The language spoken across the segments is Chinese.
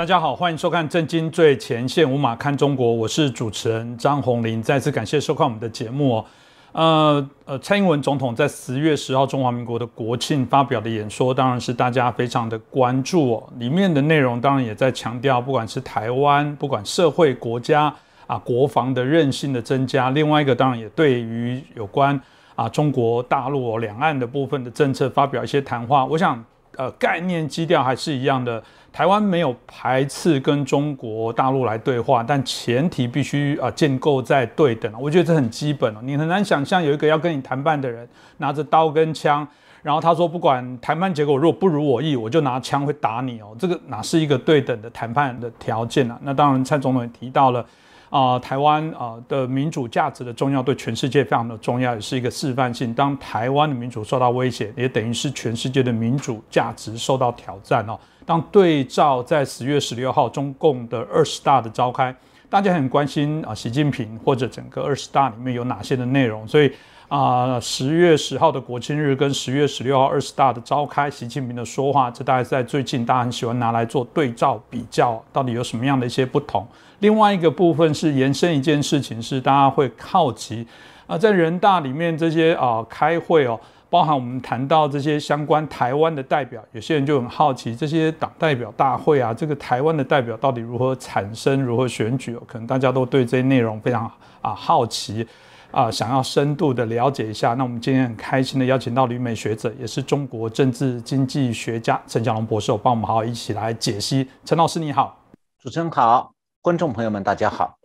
大家好，欢迎收看《震惊最前线》，无马看中国，我是主持人张宏林。再次感谢收看我们的节目哦。呃呃，蔡英文总统在十月十号中华民国的国庆发表的演说，当然是大家非常的关注哦。里面的内容当然也在强调，不管是台湾，不管社会、国家啊，国防的韧性的增加。另外一个当然也对于有关啊中国大陆两岸的部分的政策发表一些谈话。我想。呃，概念基调还是一样的。台湾没有排斥跟中国大陆来对话，但前提必须啊建构在对等。我觉得这很基本啊。你很难想象有一个要跟你谈判的人拿着刀跟枪，然后他说不管谈判结果如果不如我意，我就拿枪会打你哦。这个哪是一个对等的谈判的条件啊？那当然，蔡总统也提到了。啊，台湾啊的民主价值的重要，对全世界非常的重要，也是一个示范性。当台湾的民主受到威胁，也等于是全世界的民主价值受到挑战哦。当对照在十月十六号中共的二十大的召开，大家很关心啊，习近平或者整个二十大里面有哪些的内容，所以。啊，十月十号的国庆日跟十月十六号二十大的召开，习近平的说话，这大概在最近大家很喜欢拿来做对照比较，到底有什么样的一些不同？另外一个部分是延伸一件事情，是大家会好奇啊，在人大里面这些啊开会哦，包含我们谈到这些相关台湾的代表，有些人就很好奇这些党代表大会啊，这个台湾的代表到底如何产生，如何选举哦？可能大家都对这些内容非常啊好奇。啊，想要深度的了解一下，那我们今天很开心的邀请到旅美学者，也是中国政治经济学家陈小龙博士，帮我们好好一起来解析。陈老师你好，主持人好，观众朋友们大家好。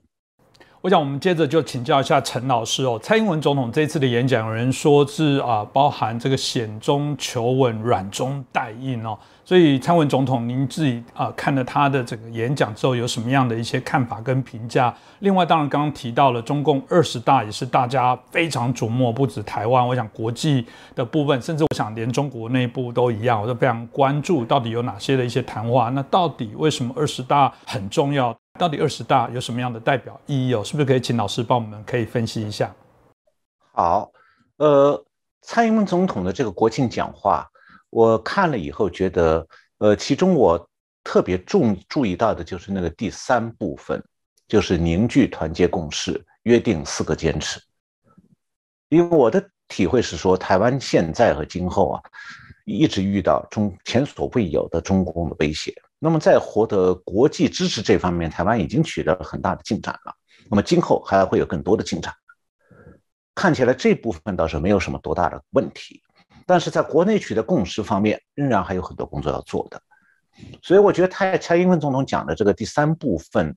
我想我们接着就请教一下陈老师哦，蔡英文总统这次的演讲，有人说是啊，包含这个险中求稳，软中带硬哦。所以，蔡文总统，您自己啊看了他的整个演讲之后，有什么样的一些看法跟评价？另外，当然刚刚提到了中共二十大，也是大家非常瞩目，不止台湾，我想国际的部分，甚至我想连中国内部都一样，我都非常关注到底有哪些的一些谈话。那到底为什么二十大很重要？到底二十大有什么样的代表意义哦？是不是可以请老师帮我们可以分析一下？好，呃，蔡英文总统的这个国庆讲话。我看了以后觉得，呃，其中我特别重注意到的就是那个第三部分，就是凝聚团结共识，约定四个坚持。因为我的体会是说，台湾现在和今后啊，一直遇到中前所未有的中共的威胁。那么在获得国际支持这方面，台湾已经取得了很大的进展了。那么今后还会有更多的进展。看起来这部分倒是没有什么多大的问题。但是在国内取得共识方面，仍然还有很多工作要做的，所以我觉得蔡蔡英文总统讲的这个第三部分，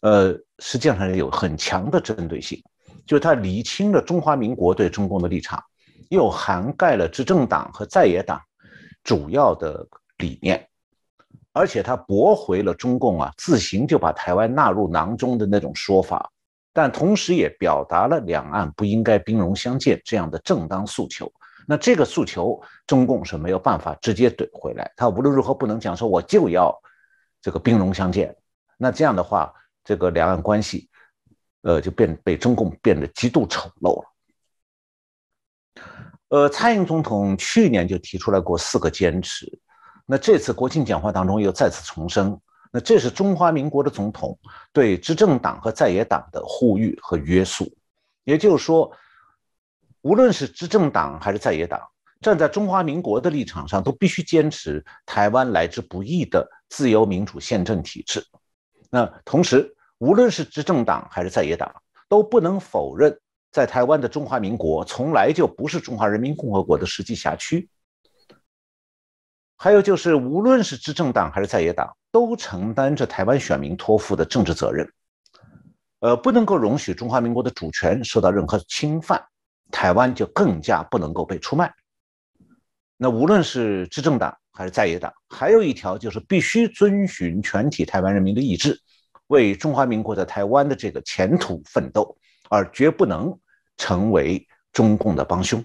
呃，实际上有很强的针对性，就是他理清了中华民国对中共的立场，又涵盖了执政党和在野党主要的理念，而且他驳回了中共啊自行就把台湾纳入囊中的那种说法，但同时也表达了两岸不应该兵戎相见这样的正当诉求。那这个诉求，中共是没有办法直接怼回来。他无论如何不能讲说我就要这个兵戎相见。那这样的话，这个两岸关系，呃，就变被中共变得极度丑陋了。呃，蔡英文总统去年就提出来过四个坚持，那这次国庆讲话当中又再次重申。那这是中华民国的总统对执政党和在野党的呼吁和约束，也就是说。无论是执政党还是在野党，站在中华民国的立场上，都必须坚持台湾来之不易的自由民主宪政体制。那同时，无论是执政党还是在野党，都不能否认，在台湾的中华民国从来就不是中华人民共和国的实际辖区。还有就是，无论是执政党还是在野党，都承担着台湾选民托付的政治责任，呃，不能够容许中华民国的主权受到任何侵犯。台湾就更加不能够被出卖。那无论是执政党还是在野党，还有一条就是必须遵循全体台湾人民的意志，为中华民国在台湾的这个前途奋斗，而绝不能成为中共的帮凶。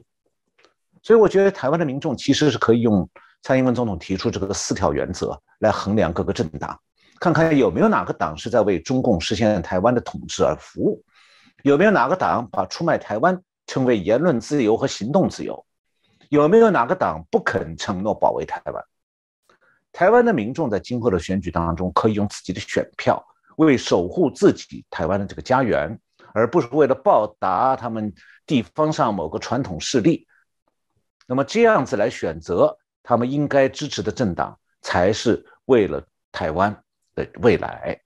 所以，我觉得台湾的民众其实是可以用蔡英文总统提出这个四条原则来衡量各个政党，看看有没有哪个党是在为中共实现台湾的统治而服务，有没有哪个党把出卖台湾。称为言论自由和行动自由，有没有哪个党不肯承诺保卫台湾？台湾的民众在今后的选举当中，可以用自己的选票为守护自己台湾的这个家园，而不是为了报答他们地方上某个传统势力。那么这样子来选择他们应该支持的政党，才是为了台湾的未来。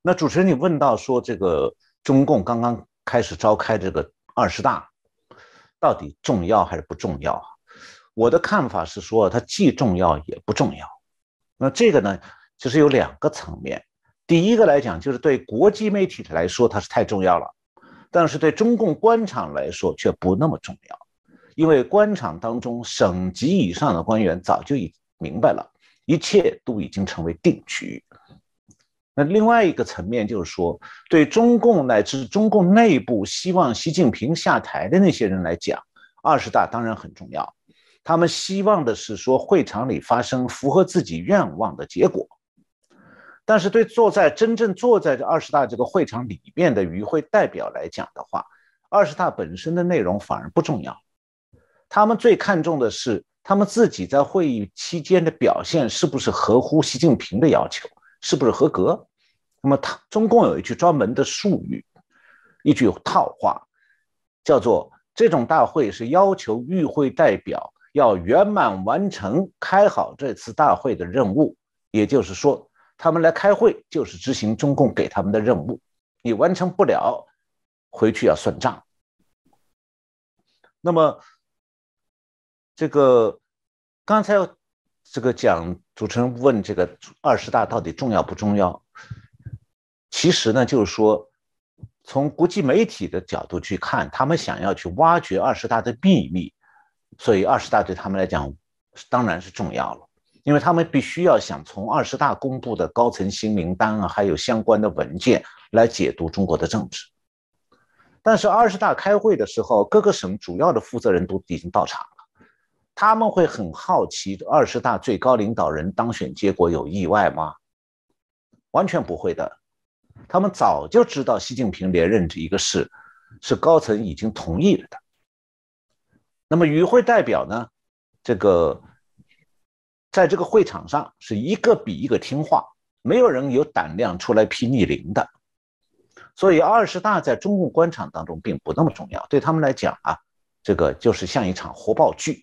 那主持人，你问到说这个中共刚刚开始召开这个二十大，到底重要还是不重要？我的看法是说，它既重要也不重要。那这个呢，其实有两个层面。第一个来讲，就是对国际媒体来说，它是太重要了；但是对中共官场来说，却不那么重要。因为官场当中，省级以上的官员早就已明白了，一切都已经成为定局。那另外一个层面就是说，对中共乃至中共内部希望习近平下台的那些人来讲，二十大当然很重要。他们希望的是说会场里发生符合自己愿望的结果。但是对坐在真正坐在这二十大这个会场里面的与会代表来讲的话，二十大本身的内容反而不重要。他们最看重的是他们自己在会议期间的表现是不是合乎习近平的要求。是不是合格？那么他中共有一句专门的术语，一句套话，叫做“这种大会是要求与会代表要圆满完成开好这次大会的任务”，也就是说，他们来开会就是执行中共给他们的任务，你完成不了，回去要算账。那么，这个刚才。这个讲主持人问这个二十大到底重要不重要？其实呢，就是说从国际媒体的角度去看，他们想要去挖掘二十大的秘密，所以二十大对他们来讲当然是重要了，因为他们必须要想从二十大公布的高层新名单啊，还有相关的文件来解读中国的政治。但是二十大开会的时候，各个省主要的负责人都已经到场。他们会很好奇，二十大最高领导人当选结果有意外吗？完全不会的，他们早就知道习近平连任这一个事，是高层已经同意了的。那么与会代表呢？这个在这个会场上是一个比一个听话，没有人有胆量出来批逆鳞的。所以二十大在中共官场当中并不那么重要，对他们来讲啊，这个就是像一场活报剧。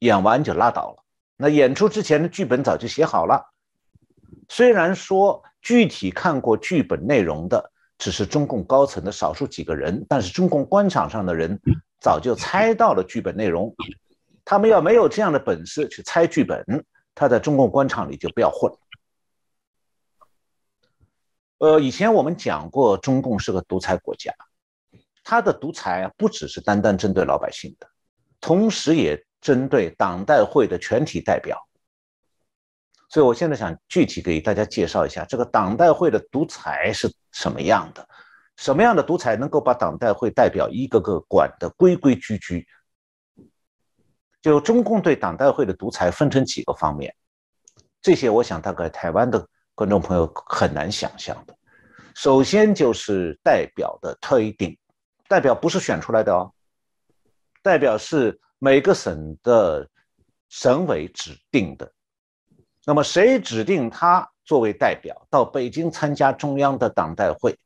演完就拉倒了。那演出之前的剧本早就写好了。虽然说具体看过剧本内容的只是中共高层的少数几个人，但是中共官场上的人早就猜到了剧本内容。他们要没有这样的本事去猜剧本，他在中共官场里就不要混。呃，以前我们讲过，中共是个独裁国家，他的独裁不只是单单针对老百姓的，同时也。针对党代会的全体代表，所以我现在想具体给大家介绍一下这个党代会的独裁是什么样的，什么样的独裁能够把党代会代表一个个管得规规矩矩？就中共对党代会的独裁分成几个方面，这些我想大概台湾的观众朋友很难想象的。首先就是代表的推定，代表不是选出来的哦，代表是。每个省的省委指定的，那么谁指定他作为代表到北京参加中央的党代会，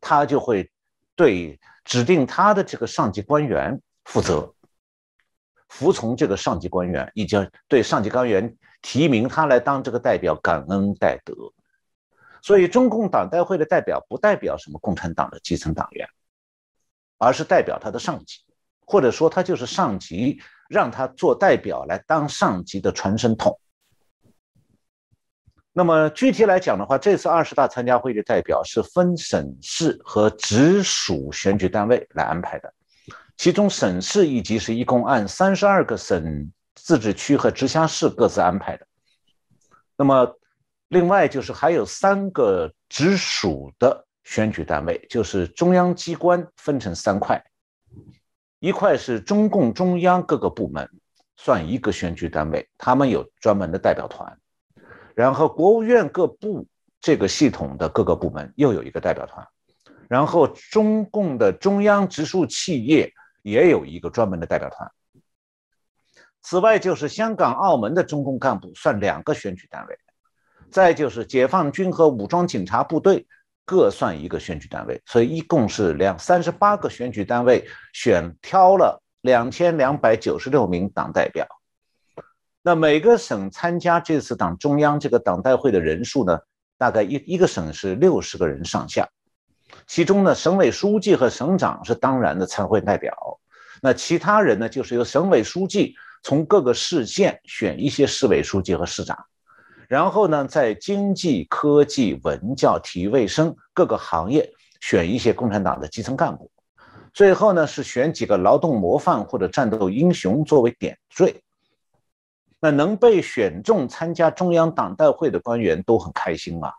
他就会对指定他的这个上级官员负责，服从这个上级官员，以及对上级官员提名他来当这个代表感恩戴德。所以，中共党代会的代表不代表什么共产党的基层党员，而是代表他的上级。或者说他就是上级让他做代表来当上级的传声筒。那么具体来讲的话，这次二十大参加会议的代表是分省市和直属选举单位来安排的，其中省市一级是一共按三十二个省、自治区和直辖市各自安排的。那么另外就是还有三个直属的选举单位，就是中央机关分成三块。一块是中共中央各个部门，算一个选举单位，他们有专门的代表团；然后国务院各部这个系统的各个部门又有一个代表团；然后中共的中央直属企业也有一个专门的代表团。此外，就是香港、澳门的中共干部算两个选举单位，再就是解放军和武装警察部队各算一个选举单位，所以一共是两三十八个选举单位选挑了两千两百九十六名党代表。那每个省参加这次党中央这个党代会的人数呢，大概一一个省是六十个人上下，其中呢，省委书记和省长是当然的参会代表，那其他人呢，就是由省委书记。从各个市县选一些市委书记和市长，然后呢，在经济、科技、文教、体育卫生各个行业选一些共产党的基层干部，最后呢是选几个劳动模范或者战斗英雄作为点缀。那能被选中参加中央党代会的官员都很开心啊，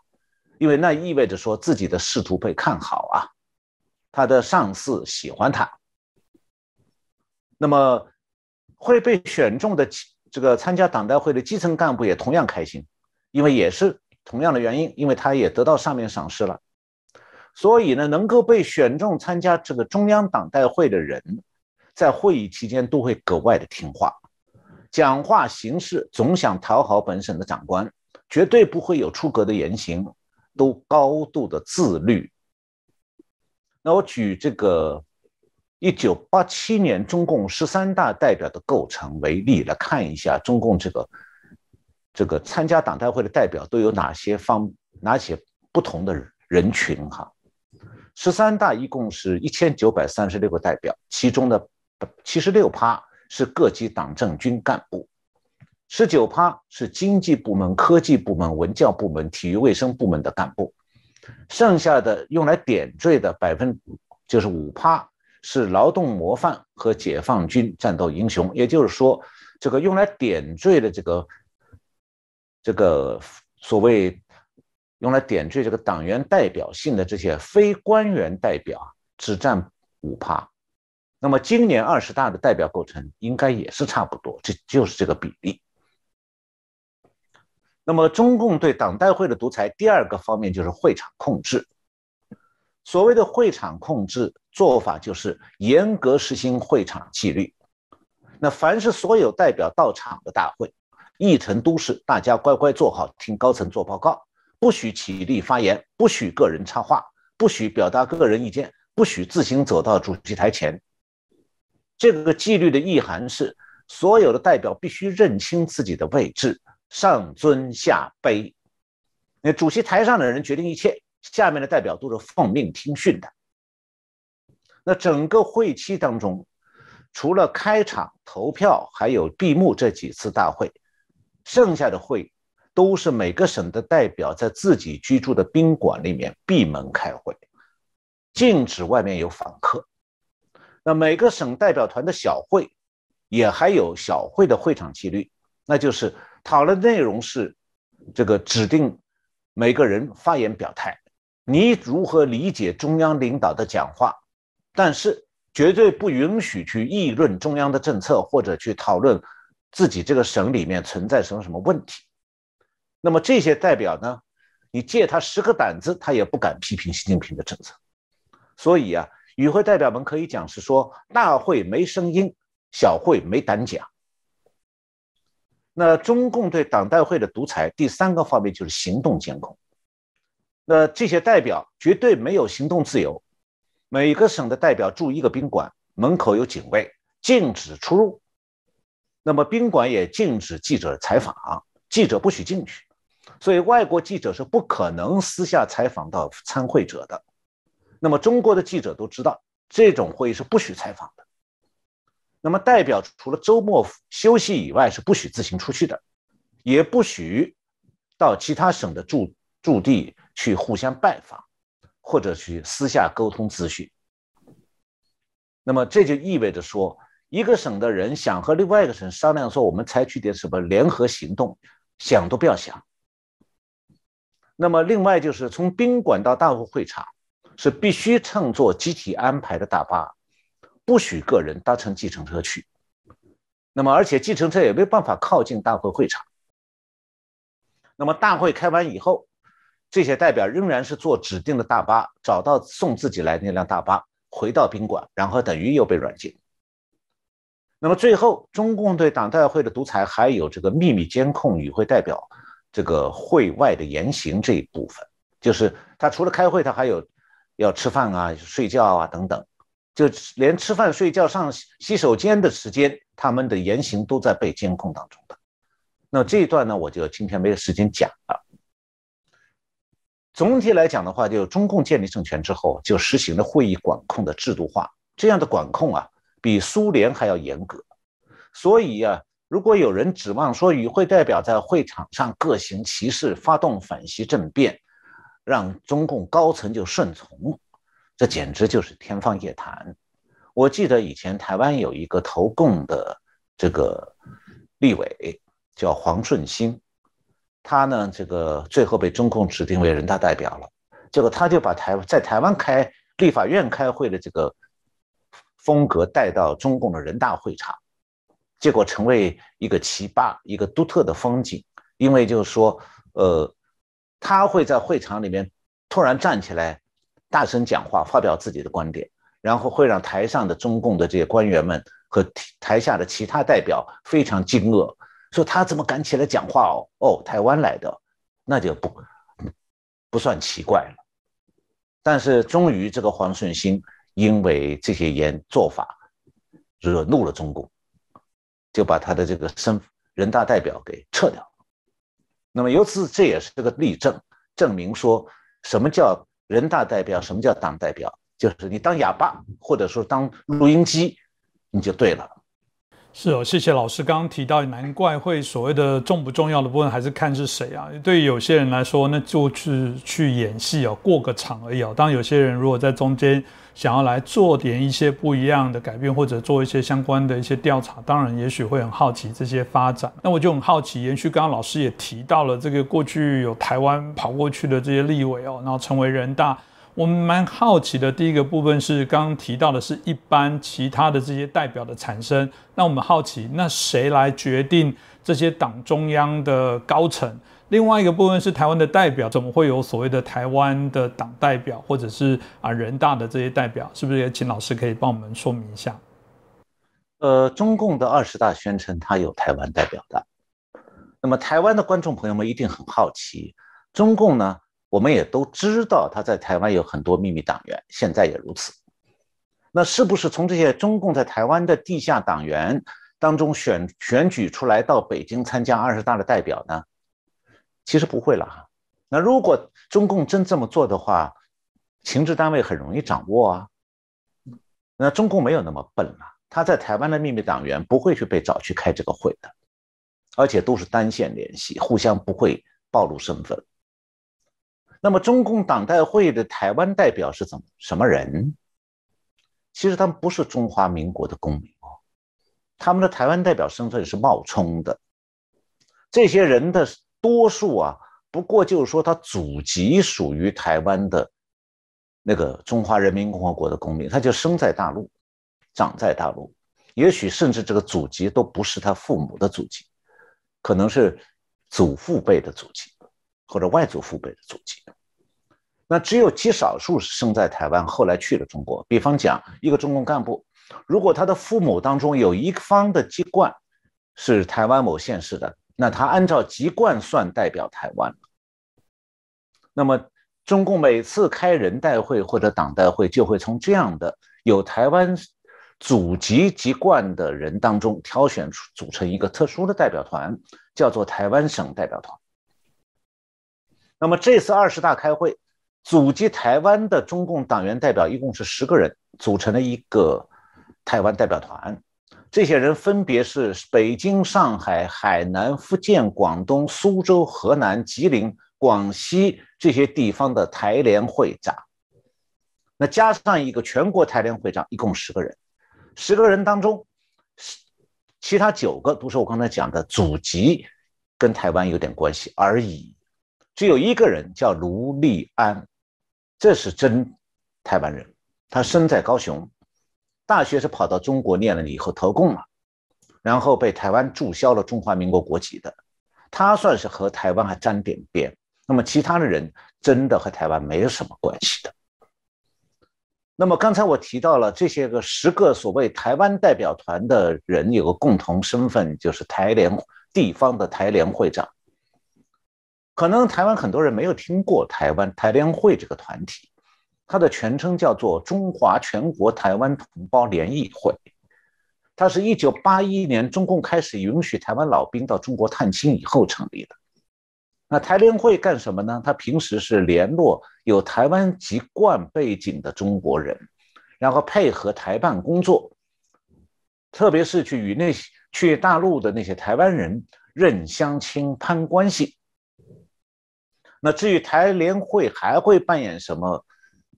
因为那意味着说自己的仕途被看好啊，他的上司喜欢他。那么。会被选中的这个参加党代会的基层干部也同样开心，因为也是同样的原因，因为他也得到上面赏识了，所以呢，能够被选中参加这个中央党代会的人，在会议期间都会格外的听话，讲话行事总想讨好本省的长官，绝对不会有出格的言行，都高度的自律。那我举这个。一九八七年中共十三大代表的构成为例，来看一下中共这个这个参加党代会的代表都有哪些方哪些不同的人群哈。十三大一共是一千九百三十六个代表，其中的七十六趴是各级党政军干部，十九趴是经济部门、科技部门、文教部门、体育卫生部门的干部，剩下的用来点缀的百分就是五趴。是劳动模范和解放军战斗英雄，也就是说，这个用来点缀的这个这个所谓用来点缀这个党员代表性的这些非官员代表只占五趴。那么今年二十大的代表构成应该也是差不多，这就是这个比例。那么中共对党代会的独裁，第二个方面就是会场控制。所谓的会场控制做法，就是严格实行会场纪律。那凡是所有代表到场的大会，议程都是大家乖乖坐好，听高层做报告，不许起立发言，不许个人插话，不许表达个人意见，不许自行走到主席台前。这个纪律的意涵是，所有的代表必须认清自己的位置，上尊下卑。那主席台上的人决定一切。下面的代表都是奉命听训的。那整个会期当中，除了开场、投票还有闭幕这几次大会，剩下的会都是每个省的代表在自己居住的宾馆里面闭门开会，禁止外面有访客。那每个省代表团的小会也还有小会的会场纪律，那就是讨论内容是这个指定每个人发言表态。你如何理解中央领导的讲话？但是绝对不允许去议论中央的政策，或者去讨论自己这个省里面存在什么什么问题。那么这些代表呢？你借他十个胆子，他也不敢批评习近平的政策。所以啊，与会代表们可以讲是说，大会没声音，小会没胆讲。那中共对党代会的独裁，第三个方面就是行动监控。那这些代表绝对没有行动自由，每个省的代表住一个宾馆，门口有警卫，禁止出入。那么宾馆也禁止记者采访，记者不许进去，所以外国记者是不可能私下采访到参会者的。那么中国的记者都知道，这种会议是不许采访的。那么代表除了周末休息以外，是不许自行出去的，也不许到其他省的驻驻地。去互相拜访，或者去私下沟通资讯。那么这就意味着说，一个省的人想和另外一个省商量说，我们采取点什么联合行动，想都不要想。那么另外就是从宾馆到大会会场，是必须乘坐集体安排的大巴，不许个人搭乘计程车去。那么而且计程车也没办法靠近大会会场。那么大会开完以后。这些代表仍然是坐指定的大巴，找到送自己来那辆大巴，回到宾馆，然后等于又被软禁。那么最后，中共对党代会的独裁还有这个秘密监控与会代表这个会外的言行这一部分，就是他除了开会，他还有要吃饭啊、睡觉啊等等，就连吃饭、睡觉、上洗手间的时间，他们的言行都在被监控当中的。那这一段呢，我就今天没有时间讲了。总体来讲的话，就中共建立政权之后，就实行了会议管控的制度化，这样的管控啊。比苏联还要严格，所以呀，如果有人指望说与会代表在会场上各行其事、发动反袭政变，让中共高层就顺从，这简直就是天方夜谭。我记得以前台湾有一个投共的这个立委叫黄顺兴，他呢这个最后被中共指定为人大代表了，结果他就把台在台湾开立法院开会的这个。风格带到中共的人大会场，结果成为一个奇葩，一个独特的风景。因为就是说，呃，他会在会场里面突然站起来，大声讲话，发表自己的观点，然后会让台上的中共的这些官员们和台下的其他代表非常惊愕，说他怎么敢起来讲话哦？哦，台湾来的，那就不不算奇怪了。但是终于这个黄顺兴。因为这些言做法惹怒了中共，就把他的这个身人大代表给撤掉。那么由此这也是个例证，证明说什么叫人大代表，什么叫党代表，就是你当哑巴或者说当录音机，你就对了。是哦，谢谢老师刚刚提到，难怪会所谓的重不重要的部分还是看是谁啊？对于有些人来说，那就是去演戏哦，过个场而已哦。当有些人如果在中间想要来做点一些不一样的改变，或者做一些相关的一些调查，当然也许会很好奇这些发展。那我就很好奇，延续刚刚老师也提到了这个过去有台湾跑过去的这些立委哦，然后成为人大。我们蛮好奇的，第一个部分是刚刚提到的，是一般其他的这些代表的产生。那我们好奇，那谁来决定这些党中央的高层？另外一个部分是台湾的代表，怎么会有所谓的台湾的党代表，或者是啊人大的这些代表？是不是也请老师可以帮我们说明一下？呃，中共的二十大宣称他有台湾代表的，那么台湾的观众朋友们一定很好奇，中共呢？我们也都知道，他在台湾有很多秘密党员，现在也如此。那是不是从这些中共在台湾的地下党员当中选选举出来到北京参加二十大的代表呢？其实不会了。那如果中共真这么做的话，情治单位很容易掌握啊。那中共没有那么笨了，他在台湾的秘密党员不会去被找去开这个会的，而且都是单线联系，互相不会暴露身份。那么，中共党代会的台湾代表是怎么什么人？其实他们不是中华民国的公民哦，他们的台湾代表身份是冒充的。这些人的多数啊，不过就是说他祖籍属于台湾的那个中华人民共和国的公民，他就生在大陆，长在大陆，也许甚至这个祖籍都不是他父母的祖籍，可能是祖父辈的祖籍。或者外祖父辈的祖籍，那只有极少数是生在台湾，后来去了中国。比方讲，一个中共干部，如果他的父母当中有一方的籍贯是台湾某县市的，那他按照籍贯算代表台湾。那么，中共每次开人代会或者党代会，就会从这样的有台湾祖籍籍贯的人当中挑选出组成一个特殊的代表团，叫做台湾省代表团。那么这次二十大开会，祖籍台湾的中共党员代表一共是十个人，组成了一个台湾代表团。这些人分别是北京、上海、海南、福建、广东、苏州、河南、吉林、广西这些地方的台联会长。那加上一个全国台联会长，一共十个人。十个人当中，其他九个都是我刚才讲的祖籍跟台湾有点关系而已。只有一个人叫卢立安，这是真台湾人。他生在高雄，大学是跑到中国念了以后投共了，然后被台湾注销了中华民国国籍的。他算是和台湾还沾点边。那么其他的人真的和台湾没有什么关系的。那么刚才我提到了这些个十个所谓台湾代表团的人有个共同身份，就是台联地方的台联会长。可能台湾很多人没有听过台湾台联会这个团体，它的全称叫做中华全国台湾同胞联谊会。它是一九八一年中共开始允许台湾老兵到中国探亲以后成立的。那台联会干什么呢？他平时是联络有台湾籍贯背景的中国人，然后配合台办工作，特别是去与那些去大陆的那些台湾人认相亲、攀关系。那至于台联会还会扮演什么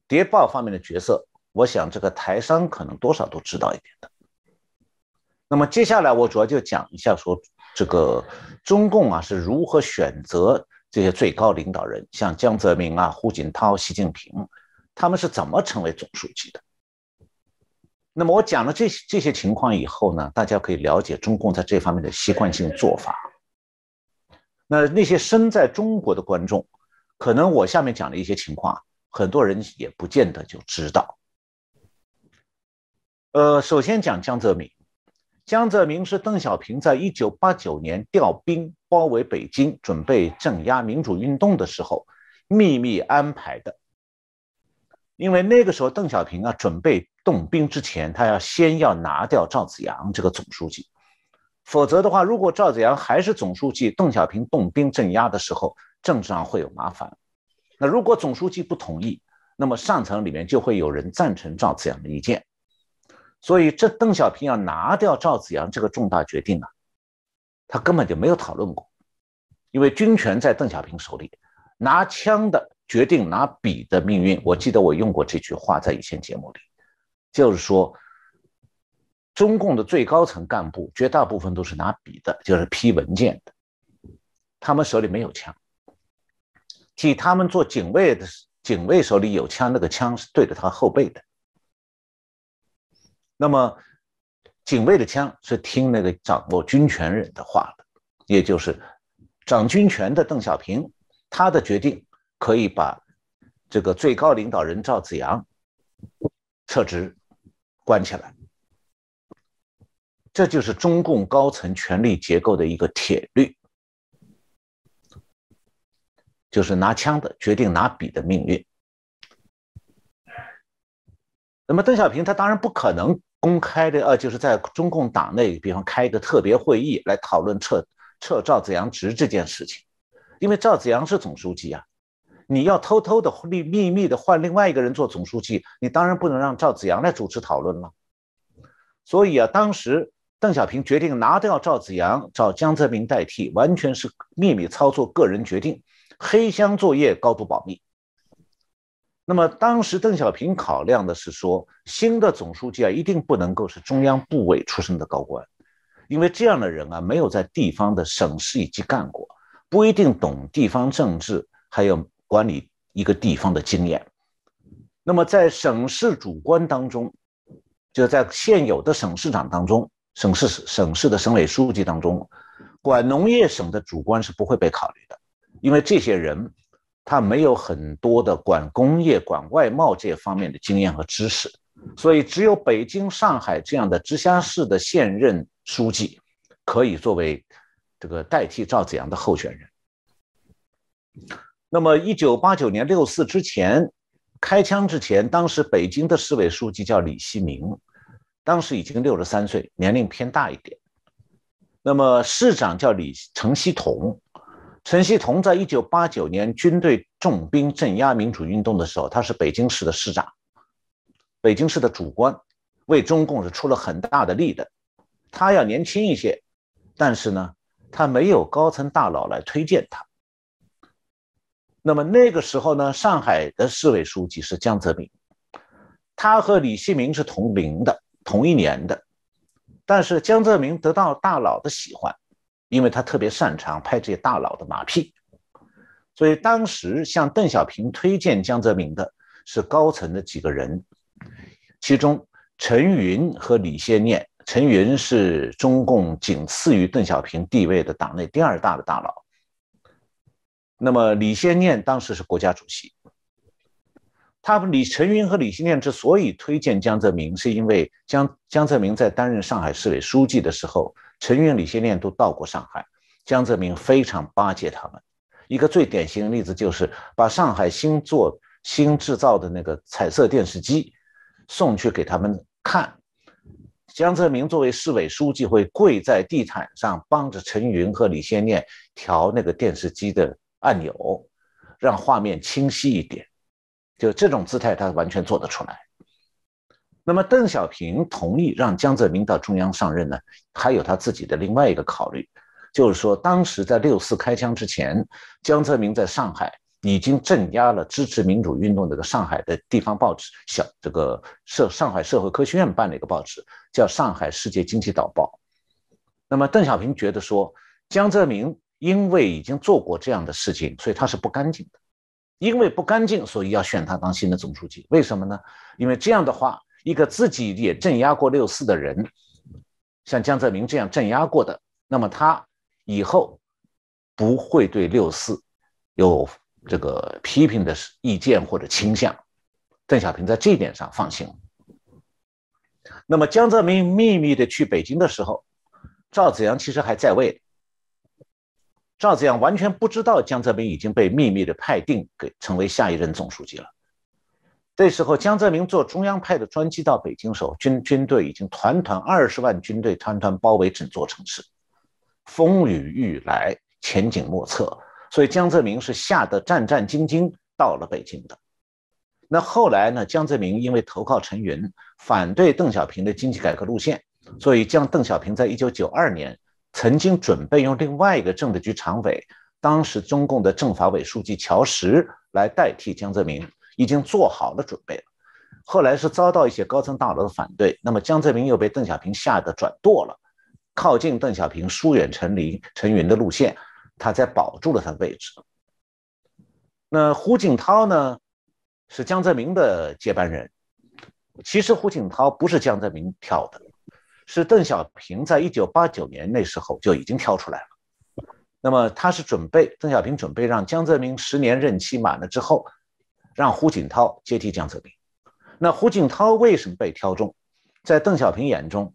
谍报方面的角色，我想这个台商可能多少都知道一点的。那么接下来我主要就讲一下说这个中共啊是如何选择这些最高领导人，像江泽民啊、胡锦涛、习近平，他们是怎么成为总书记的。那么我讲了这些这些情况以后呢，大家可以了解中共在这方面的习惯性做法。那那些身在中国的观众。可能我下面讲的一些情况，很多人也不见得就知道。呃，首先讲江泽民，江泽民是邓小平在一九八九年调兵包围北京，准备镇压民主运动的时候秘密安排的。因为那个时候邓小平啊准备动兵之前，他要先要拿掉赵紫阳这个总书记，否则的话，如果赵紫阳还是总书记，邓小平动兵镇压的时候。政治上会有麻烦，那如果总书记不同意，那么上层里面就会有人赞成赵紫阳的意见，所以这邓小平要拿掉赵紫阳这个重大决定啊，他根本就没有讨论过，因为军权在邓小平手里，拿枪的决定拿笔的命运。我记得我用过这句话在以前节目里，就是说，中共的最高层干部绝大部分都是拿笔的，就是批文件的，他们手里没有枪。替他们做警卫的警卫手里有枪，那个枪是对着他后背的。那么，警卫的枪是听那个掌握军权人的话的，也就是掌军权的邓小平，他的决定可以把这个最高领导人赵紫阳撤职、关起来。这就是中共高层权力结构的一个铁律。就是拿枪的决定拿笔的命运。那么邓小平他当然不可能公开的，呃，就是在中共党内，比方开一个特别会议来讨论撤撤赵子阳职这件事情，因为赵子阳是总书记啊，你要偷偷的秘秘密的换另外一个人做总书记，你当然不能让赵子阳来主持讨论了。所以啊，当时邓小平决定拿掉赵紫阳，找江泽民代替，完全是秘密操作，个人决定。黑箱作业高度保密。那么当时邓小平考量的是说，新的总书记啊，一定不能够是中央部委出身的高官，因为这样的人啊，没有在地方的省市以及干过，不一定懂地方政治，还有管理一个地方的经验。那么在省市主官当中，就在现有的省市长当中，省市省市的省委书记当中，管农业省的主官是不会被考虑的。因为这些人，他没有很多的管工业、管外贸这方面的经验和知识，所以只有北京、上海这样的直辖市的现任书记，可以作为这个代替赵子阳的候选人。那么，一九八九年六四之前，开枪之前，当时北京的市委书记叫李希明，当时已经六十三岁，年龄偏大一点。那么，市长叫李陈希同。陈希同在一九八九年军队重兵镇压民主运动的时候，他是北京市的市长，北京市的主官，为中共是出了很大的力的。他要年轻一些，但是呢，他没有高层大佬来推荐他。那么那个时候呢，上海的市委书记是江泽民，他和李希明是同龄的，同一年的，但是江泽民得到大佬的喜欢。因为他特别擅长拍这些大佬的马屁，所以当时向邓小平推荐江泽民的是高层的几个人，其中陈云和李先念。陈云是中共仅次于邓小平地位的党内第二大的大佬，那么李先念当时是国家主席。他们李成云和李先念之所以推荐江泽民，是因为江江泽民在担任上海市委书记的时候，陈云、李先念都到过上海，江泽民非常巴结他们。一个最典型的例子就是把上海新做新制造的那个彩色电视机送去给他们看。江泽民作为市委书记，会跪在地毯上帮着陈云和李先念调那个电视机的按钮，让画面清晰一点。就这种姿态，他完全做得出来。那么邓小平同意让江泽民到中央上任呢，还有他自己的另外一个考虑，就是说当时在六四开枪之前，江泽民在上海已经镇压了支持民主运动这个上海的地方报纸，小这个社上海社会科学院办了一个报纸，叫《上海世界经济导报》。那么邓小平觉得说，江泽民因为已经做过这样的事情，所以他是不干净的。因为不干净，所以要选他当新的总书记。为什么呢？因为这样的话，一个自己也镇压过六四的人，像江泽民这样镇压过的，那么他以后不会对六四有这个批评的意见或者倾向。邓小平在这一点上放心。那么江泽民秘密的去北京的时候，赵紫阳其实还在位。赵紫阳完全不知道江泽民已经被秘密的派定给成为下一任总书记了。这时候，江泽民坐中央派的专机到北京时候，军军队已经团团二十万军队团团包围整座城市，风雨欲来，前景莫测。所以江泽民是吓得战战兢兢到了北京的。那后来呢？江泽民因为投靠陈云，反对邓小平的经济改革路线，所以将邓小平在一九九二年。曾经准备用另外一个政治局常委，当时中共的政法委书记乔石来代替江泽民，已经做好了准备了。后来是遭到一些高层大佬的反对，那么江泽民又被邓小平吓得转舵了，靠近邓小平、疏远陈林、陈云的路线，他才保住了他的位置。那胡锦涛呢，是江泽民的接班人。其实胡锦涛不是江泽民挑的。是邓小平在一九八九年那时候就已经挑出来了，那么他是准备邓小平准备让江泽民十年任期满了之后，让胡锦涛接替江泽民。那胡锦涛为什么被挑中？在邓小平眼中，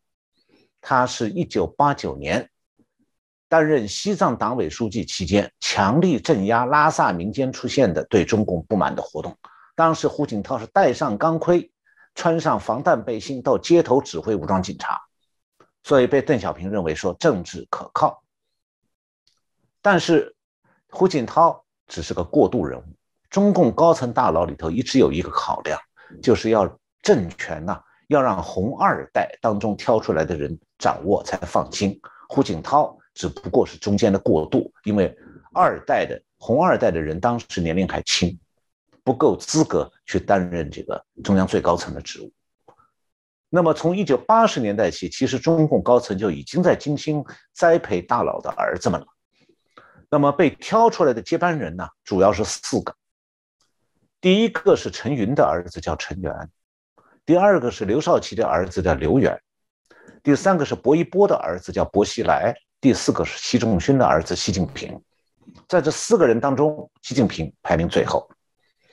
他是一九八九年担任西藏党委书记期间，强力镇压拉萨民间出现的对中共不满的活动。当时胡锦涛是戴上钢盔，穿上防弹背心，到街头指挥武装警察。所以被邓小平认为说政治可靠，但是胡锦涛只是个过渡人物。中共高层大佬里头一直有一个考量，就是要政权呐，要让红二代当中挑出来的人掌握才放心。胡锦涛只不过是中间的过渡，因为二代的红二代的人当时年龄还轻，不够资格去担任这个中央最高层的职务。那么，从一九八十年代起，其实中共高层就已经在精心栽培大佬的儿子们了。那么被挑出来的接班人呢，主要是四个。第一个是陈云的儿子叫陈元，第二个是刘少奇的儿子叫刘源，第三个是薄一波的儿子叫薄熙来，第四个是习仲勋的儿子习近平。在这四个人当中，习近平排名最后。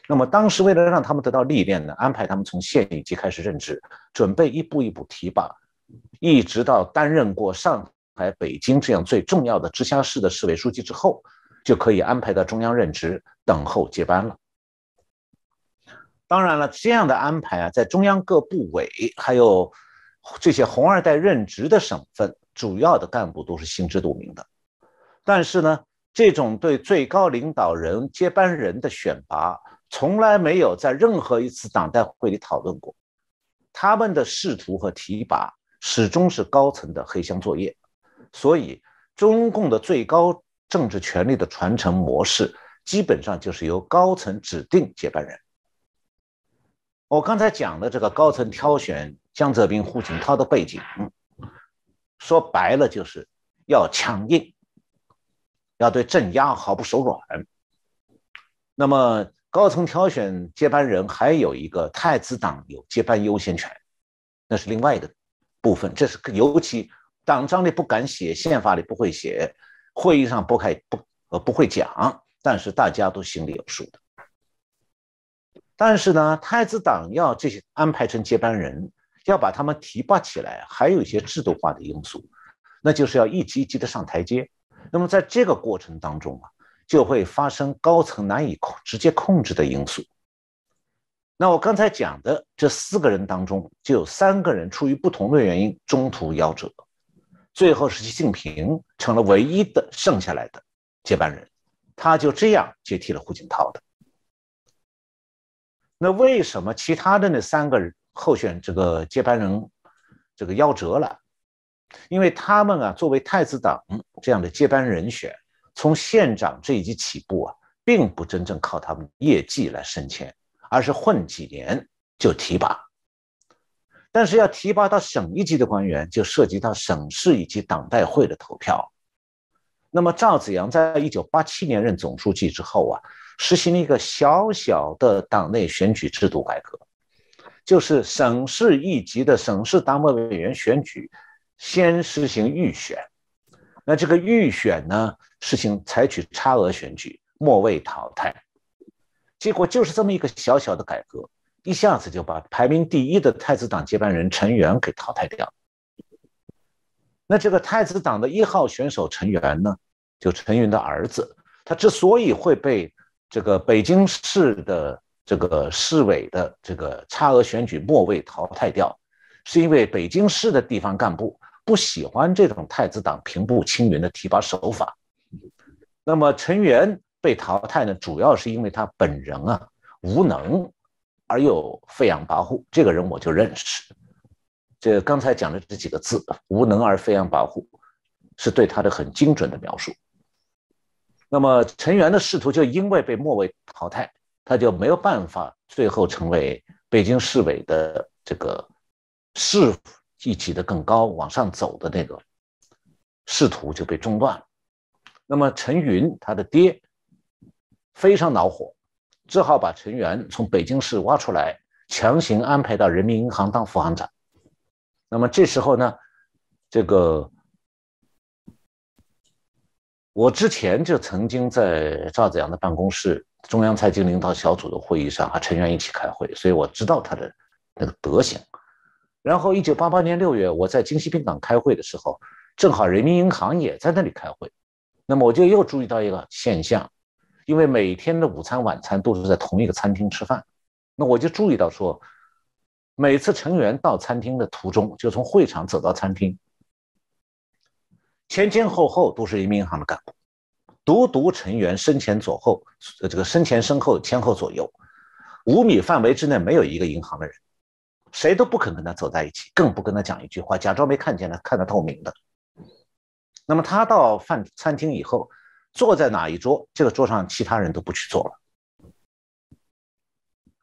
那么当时为了让他们得到历练呢，安排他们从县一级开始任职，准备一步一步提拔，一直到担任过上海、北京这样最重要的直辖市的市委书记之后，就可以安排到中央任职，等候接班了。当然了，这样的安排啊，在中央各部委还有这些红二代任职的省份，主要的干部都是心知肚明的。但是呢，这种对最高领导人接班人的选拔，从来没有在任何一次党代会里讨论过，他们的仕途和提拔始终是高层的黑箱作业，所以中共的最高政治权力的传承模式基本上就是由高层指定接班人。我刚才讲的这个高层挑选江泽民、胡锦涛的背景，说白了就是要强硬，要对镇压毫不手软。那么。高层挑选接班人，还有一个太子党有接班优先权，那是另外一个部分。这是尤其党章里不敢写，宪法里不会写，会议上不开不呃不会讲，但是大家都心里有数的。但是呢，太子党要这些安排成接班人，要把他们提拔起来，还有一些制度化的因素，那就是要一级一级的上台阶。那么在这个过程当中啊，就会发生高层难以控直接控制的因素。那我刚才讲的这四个人当中，就有三个人出于不同的原因中途夭折，最后是习近平成了唯一的剩下来的接班人，他就这样接替了胡锦涛的。那为什么其他的那三个人候选这个接班人这个夭折了？因为他们啊，作为太子党这样的接班人选，从县长这一级起步啊，并不真正靠他们业绩来升迁。而是混几年就提拔，但是要提拔到省一级的官员，就涉及到省市以及党代会的投票。那么赵紫阳在一九八七年任总书记之后啊，实行了一个小小的党内选举制度改革，就是省市一级的省市党委委员选举，先实行预选。那这个预选呢，实行采取差额选举，末位淘汰。结果就是这么一个小小的改革，一下子就把排名第一的太子党接班人陈元给淘汰掉。那这个太子党的一号选手陈元呢，就陈云的儿子，他之所以会被这个北京市的这个市委的这个差额选举末位淘汰掉，是因为北京市的地方干部不喜欢这种太子党平步青云的提拔手法。那么陈元。被淘汰呢，主要是因为他本人啊无能而又飞扬跋扈。这个人我就认识。这刚才讲的这几个字“无能而飞扬跋扈”，是对他的很精准的描述。那么陈元的仕途就因为被末位淘汰，他就没有办法最后成为北京市委的这个市一级的更高往上走的那个仕途就被中断了。那么陈云他的爹。非常恼火，只好把陈元从北京市挖出来，强行安排到人民银行当副行长。那么这时候呢，这个我之前就曾经在赵子阳的办公室、中央财经领导小组的会议上和陈元一起开会，所以我知道他的那个德行。然后，一九八八年六月，我在京西宾港开会的时候，正好人民银行也在那里开会，那么我就又注意到一个现象。因为每天的午餐、晚餐都是在同一个餐厅吃饭，那我就注意到说，每次成员到餐厅的途中，就从会场走到餐厅，前前后后都是人民银行的干部，独独成员身前左后，呃，这个身前身后前后左右，五米范围之内没有一个银行的人，谁都不肯跟他走在一起，更不跟他讲一句话，假装没看见他，看得透明的。那么他到饭餐厅以后。坐在哪一桌，这个桌上其他人都不去坐了。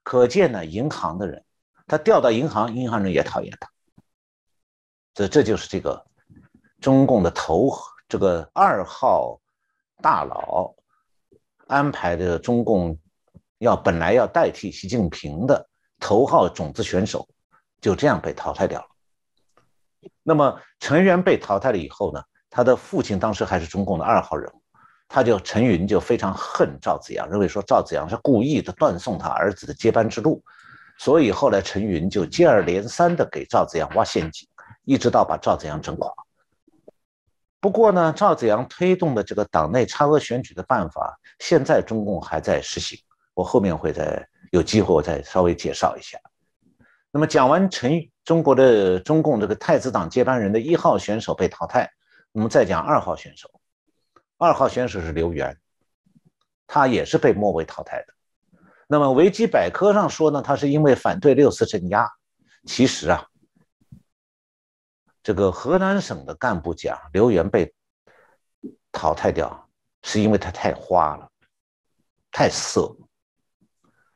可见呢，银行的人，他调到银行，银行人也讨厌他。这这就是这个中共的头，这个二号大佬安排的中共要本来要代替习近平的头号种子选手，就这样被淘汰掉了。那么陈元被淘汰了以后呢，他的父亲当时还是中共的二号人物。他就陈云就非常恨赵子阳，认为说赵子阳是故意的断送他儿子的接班之路，所以后来陈云就接二连三的给赵子阳挖陷阱，一直到把赵子阳整垮。不过呢，赵子阳推动的这个党内差额选举的办法，现在中共还在实行，我后面会再有机会我再稍微介绍一下。那么讲完陈中国的中共这个太子党接班人的一号选手被淘汰，我们再讲二号选手。二号选手是刘源，他也是被末位淘汰的。那么维基百科上说呢，他是因为反对六四镇压。其实啊，这个河南省的干部讲刘源被淘汰掉，是因为他太花了，太色。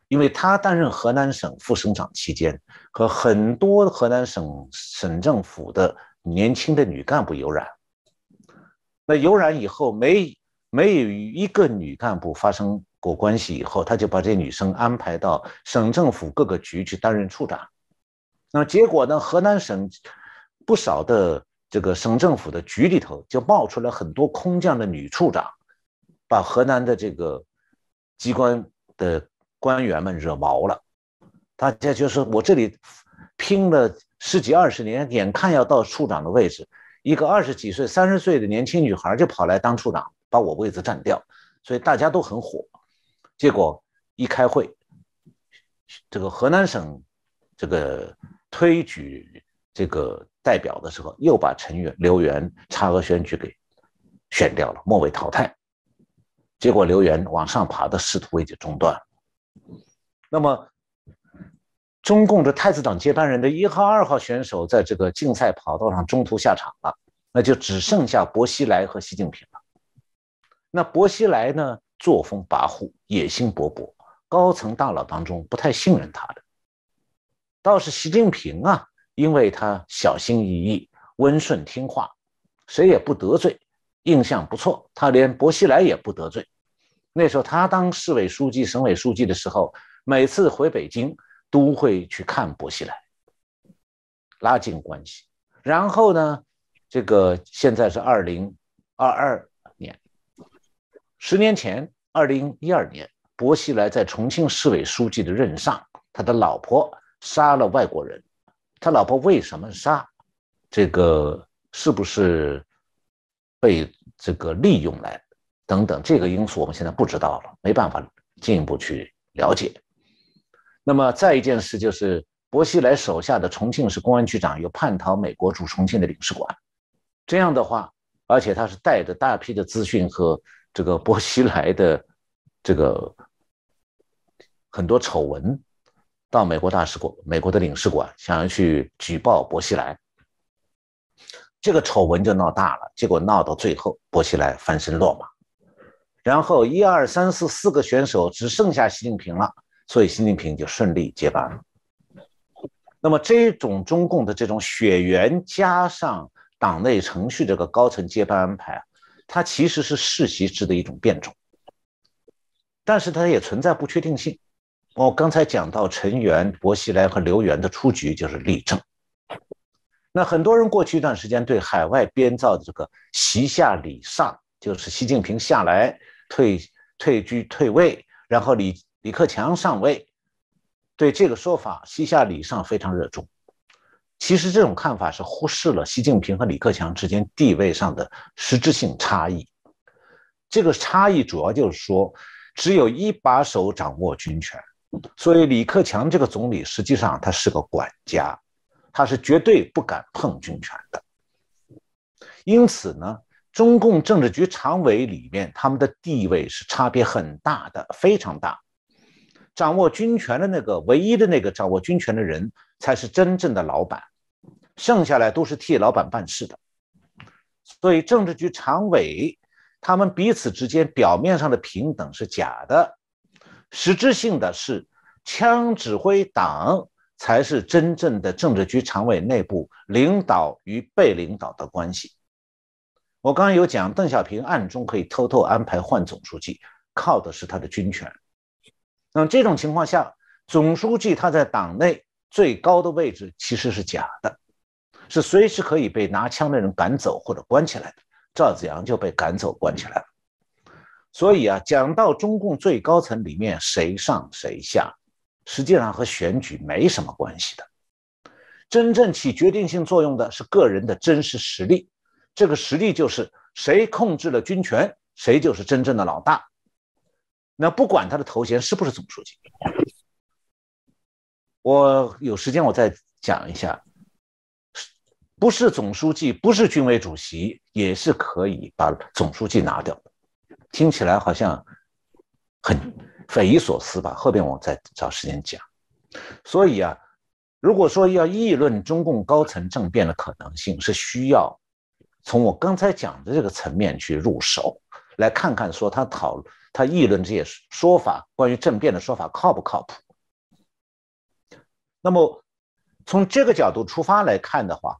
因为他担任河南省副省长期间，和很多河南省省政府的年轻的女干部有染。那有染以后，没没有与一个女干部发生过关系以后，他就把这女生安排到省政府各个局去担任处长。那么结果呢？河南省不少的这个省政府的局里头就冒出来很多空降的女处长，把河南的这个机关的官员们惹毛了。大家就是我这里拼了十几二十年，眼看要到处长的位置，一个二十几岁、三十岁的年轻女孩就跑来当处长，把我位子占掉，所以大家都很火。结果一开会，这个河南省这个推举这个代表的时候，又把陈元、刘元差额选举给选掉了，末位淘汰。结果刘元往上爬的仕途也就中断。那么。中共的太子党接班人的一号、二号选手在这个竞赛跑道上中途下场了，那就只剩下薄熙来和习近平了。那薄熙来呢，作风跋扈，野心勃勃，高层大佬当中不太信任他的。倒是习近平啊，因为他小心翼翼、温顺听话，谁也不得罪，印象不错。他连薄熙来也不得罪。那时候他当市委书记、省委书记的时候，每次回北京。都会去看薄熙来，拉近关系。然后呢，这个现在是二零二二年，十年前，二零一二年，薄熙来在重庆市委书记的任上，他的老婆杀了外国人。他老婆为什么杀？这个是不是被这个利用来？等等，这个因素我们现在不知道了，没办法进一步去了解。那么再一件事就是，薄熙来手下的重庆市公安局长又叛逃美国驻重庆的领事馆，这样的话，而且他是带着大批的资讯和这个薄熙来的这个很多丑闻，到美国大使馆、美国的领事馆，想要去举报薄熙来，这个丑闻就闹大了，结果闹到最后，薄熙来翻身落马，然后一二三四四个选手只剩下习近平了。所以习近平就顺利接班了。那么这种中共的这种血缘加上党内程序这个高层接班安排，它其实是世袭制的一种变种，但是它也存在不确定性。我刚才讲到陈元、薄熙来和刘源的出局就是例证。那很多人过去一段时间对海外编造的这个“习下礼上”，就是习近平下来退退居退位，然后李。李克强上位，对这个说法，西夏礼尚非常热衷。其实这种看法是忽视了习近平和李克强之间地位上的实质性差异。这个差异主要就是说，只有一把手掌握军权，所以李克强这个总理实际上他是个管家，他是绝对不敢碰军权的。因此呢，中共政治局常委里面他们的地位是差别很大的，非常大。掌握军权的那个唯一的那个掌握军权的人，才是真正的老板，剩下来都是替老板办事的。所以政治局常委他们彼此之间表面上的平等是假的，实质性的是枪指挥党才是真正的政治局常委内部领导与被领导的关系。我刚刚有讲，邓小平暗中可以偷偷安排换总书记，靠的是他的军权。那这种情况下，总书记他在党内最高的位置其实是假的，是随时可以被拿枪的人赶走或者关起来的。赵子阳就被赶走关起来了。所以啊，讲到中共最高层里面谁上谁下，实际上和选举没什么关系的。真正起决定性作用的是个人的真实实力，这个实力就是谁控制了军权，谁就是真正的老大。那不管他的头衔是不是总书记，我有时间我再讲一下，不是总书记，不是军委主席，也是可以把总书记拿掉。听起来好像很匪夷所思吧？后边我再找时间讲。所以啊，如果说要议论中共高层政变的可能性，是需要从我刚才讲的这个层面去入手，来看看说他讨。他议论这些说法，关于政变的说法靠不靠谱？那么从这个角度出发来看的话，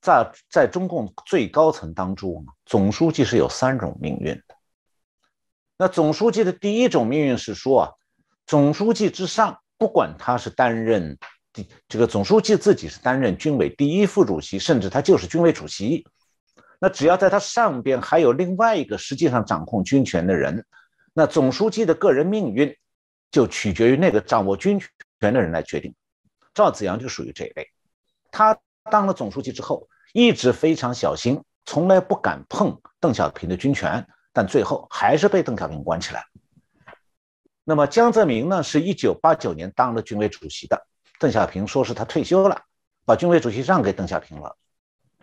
在在中共最高层当中，总书记是有三种命运的。那总书记的第一种命运是说啊，总书记之上，不管他是担任第这个总书记自己是担任军委第一副主席，甚至他就是军委主席，那只要在他上边还有另外一个实际上掌控军权的人。那总书记的个人命运，就取决于那个掌握军权的人来决定。赵子阳就属于这一类。他当了总书记之后，一直非常小心，从来不敢碰邓小平的军权，但最后还是被邓小平关起来。那么江泽民呢，是一九八九年当了军委主席的。邓小平说是他退休了，把军委主席让给邓小平了。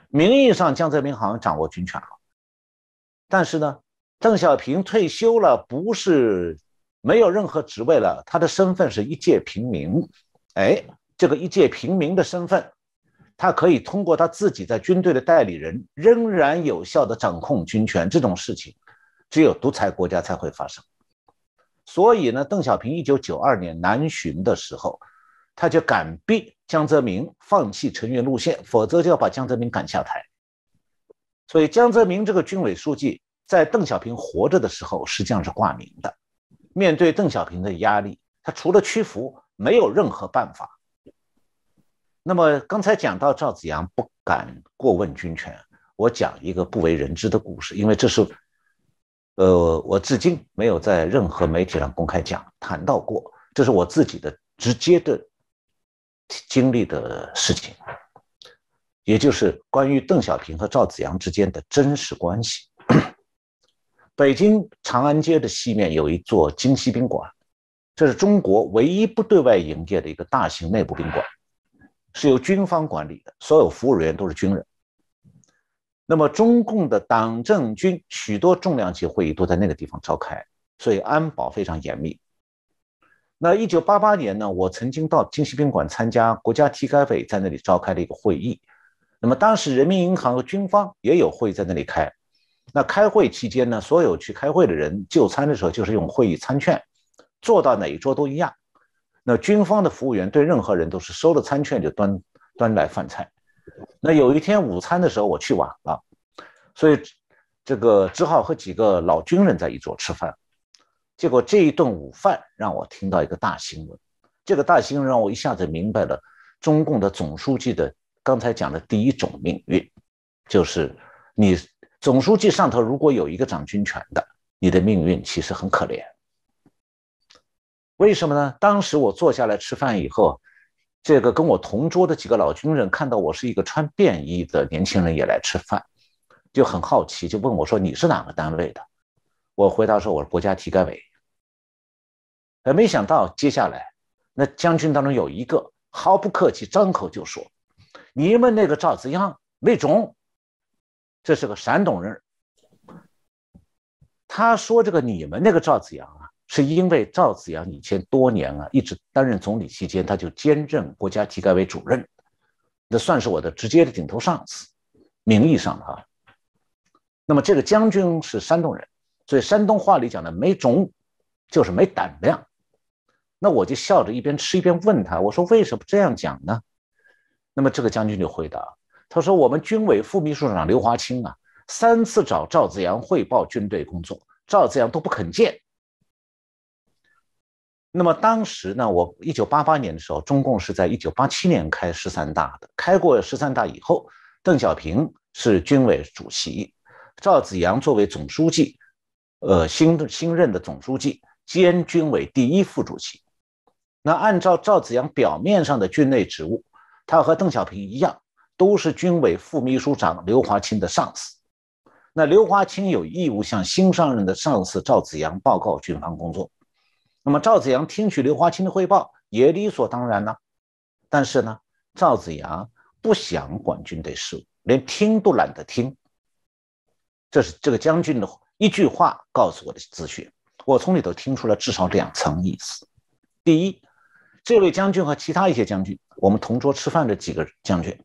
名义上江泽民好像掌握军权了，但是呢，邓小平退休了，不是没有任何职位了，他的身份是一介平民。哎，这个一介平民的身份，他可以通过他自己在军队的代理人，仍然有效的掌控军权。这种事情，只有独裁国家才会发生。所以呢，邓小平一九九二年南巡的时候。他就敢逼江泽民放弃成员路线，否则就要把江泽民赶下台。所以江泽民这个军委书记在邓小平活着的时候实际上是挂名的。面对邓小平的压力，他除了屈服，没有任何办法。那么刚才讲到赵子阳不敢过问军权，我讲一个不为人知的故事，因为这是，呃，我至今没有在任何媒体上公开讲谈到过，这是我自己的直接的。经历的事情，也就是关于邓小平和赵子阳之间的真实关系。北京长安街的西面有一座京西宾馆，这是中国唯一不对外营业的一个大型内部宾馆，是由军方管理的，所有服务人员都是军人。那么，中共的党政军许多重量级会议都在那个地方召开，所以安保非常严密。那一九八八年呢，我曾经到京西宾馆参加国家体改委在那里召开的一个会议。那么当时人民银行和军方也有会在那里开。那开会期间呢，所有去开会的人就餐的时候就是用会议餐券，坐到哪一桌都一样。那军方的服务员对任何人都是收了餐券就端端来饭菜。那有一天午餐的时候我去晚了，所以这个只好和几个老军人在一桌吃饭。结果这一顿午饭让我听到一个大新闻，这个大新闻让我一下子明白了中共的总书记的刚才讲的第一种命运，就是你总书记上头如果有一个掌军权的，你的命运其实很可怜。为什么呢？当时我坐下来吃饭以后，这个跟我同桌的几个老军人看到我是一个穿便衣的年轻人也来吃饭，就很好奇，就问我说：“你是哪个单位的？”我回答说：“我是国家体改委。”哎，没想到接下来那将军当中有一个毫不客气，张口就说：“你们那个赵子阳没种。”这是个山东人。他说：“这个你们那个赵子阳啊，是因为赵子阳以前多年啊，一直担任总理期间，他就兼任国家体改委主任，那算是我的直接的顶头上司，名义上的啊。那么这个将军是山东人。”所以山东话里讲的没种，就是没胆量。那我就笑着一边吃一边问他：“我说为什么这样讲呢？”那么这个将军就回答：“他说我们军委副秘书长刘华清啊，三次找赵子阳汇报军队工作，赵子阳都不肯见。那么当时呢，我一九八八年的时候，中共是在一九八七年开十三大的，开过十三大以后，邓小平是军委主席，赵子阳作为总书记。呃，新新任的总书记兼军委第一副主席。那按照赵子阳表面上的军内职务，他和邓小平一样，都是军委副秘书长刘华清的上司。那刘华清有义务向新上任的上司赵子阳报告军方工作。那么赵子阳听取刘华清的汇报也理所当然呢。但是呢，赵子阳不想管军队事务，连听都懒得听。这是这个将军的。一句话告诉我的资讯，我从里头听出了至少两层意思。第一，这位将军和其他一些将军，我们同桌吃饭的几个将军，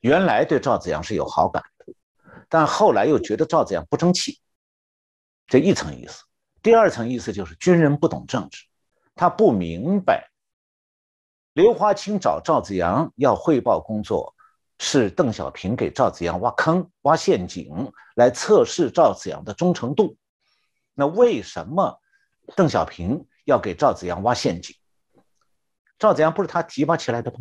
原来对赵子阳是有好感的，但后来又觉得赵子阳不争气，这一层意思。第二层意思就是军人不懂政治，他不明白刘华清找赵子阳要汇报工作。是邓小平给赵子阳挖坑、挖陷阱，来测试赵子阳的忠诚度。那为什么邓小平要给赵子阳挖陷阱？赵子阳不是他提拔起来的吗？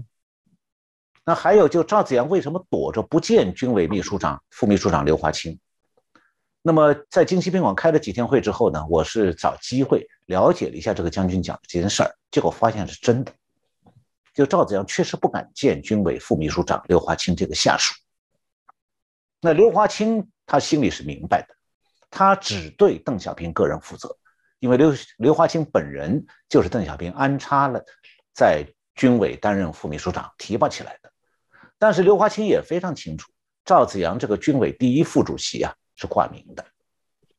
那还有，就赵子阳为什么躲着不见军委秘书长、副秘书长刘华清？那么在京西宾馆开了几天会之后呢？我是找机会了解了一下这个将军讲的这件事儿，结果发现是真的。就赵子阳确实不敢见军委副秘书长刘华清这个下属。那刘华清他心里是明白的，他只对邓小平个人负责，因为刘刘华清本人就是邓小平安插了在军委担任副秘书长提拔起来的。但是刘华清也非常清楚，赵子阳这个军委第一副主席啊是挂名的，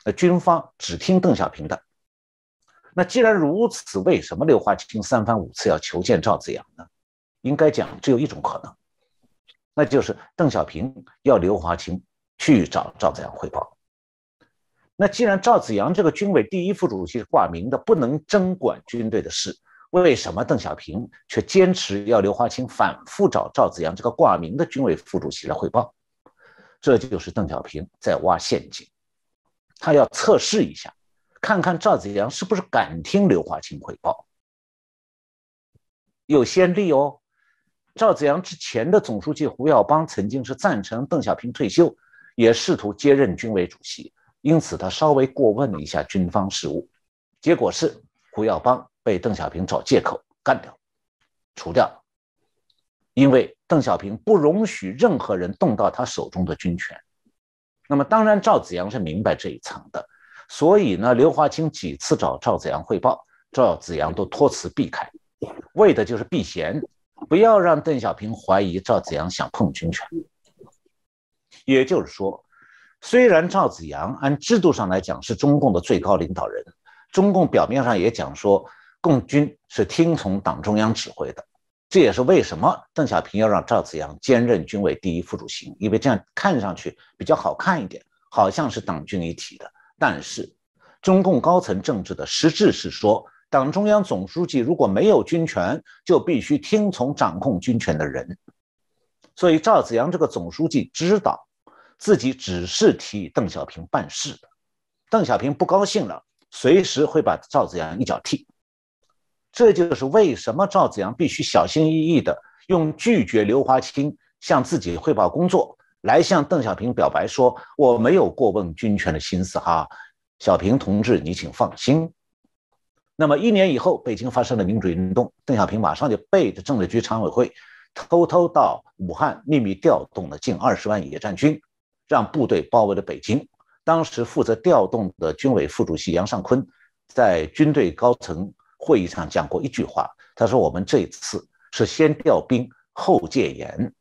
那军方只听邓小平的。那既然如此，为什么刘华清三番五次要求见赵子阳呢？应该讲只有一种可能，那就是邓小平要刘华清去找赵子阳汇报。那既然赵子阳这个军委第一副主席是挂名的，不能针管军队的事，为什么邓小平却坚持要刘华清反复找赵子阳这个挂名的军委副主席来汇报？这就是邓小平在挖陷阱，他要测试一下。看看赵子阳是不是敢听刘华清汇报？有先例哦。赵子阳之前的总书记胡耀邦曾经是赞成邓小平退休，也试图接任军委主席，因此他稍微过问了一下军方事务。结果是胡耀邦被邓小平找借口干掉、除掉，因为邓小平不容许任何人动到他手中的军权。那么，当然赵子阳是明白这一层的。所以呢，刘华清几次找赵子阳汇报，赵子阳都托辞避开，为的就是避嫌，不要让邓小平怀疑赵子阳想碰军权。也就是说，虽然赵子阳按制度上来讲是中共的最高领导人，中共表面上也讲说共军是听从党中央指挥的，这也是为什么邓小平要让赵子阳兼任军委第一副主席，因为这样看上去比较好看一点，好像是党军一体的。但是，中共高层政治的实质是说，党中央总书记如果没有军权，就必须听从掌控军权的人。所以，赵子阳这个总书记知道自己只是替邓小平办事的，邓小平不高兴了，随时会把赵子阳一脚踢。这就是为什么赵子阳必须小心翼翼地用拒绝刘华清向自己汇报工作。来向邓小平表白说：“我没有过问军权的心思哈，小平同志，你请放心。”那么一年以后，北京发生了民主运动，邓小平马上就背着政治局常委会，偷偷到武汉秘密调动了近二十万野战军，让部队包围了北京。当时负责调动的军委副主席杨尚昆，在军队高层会议上讲过一句话，他说：“我们这次是先调兵后戒严。”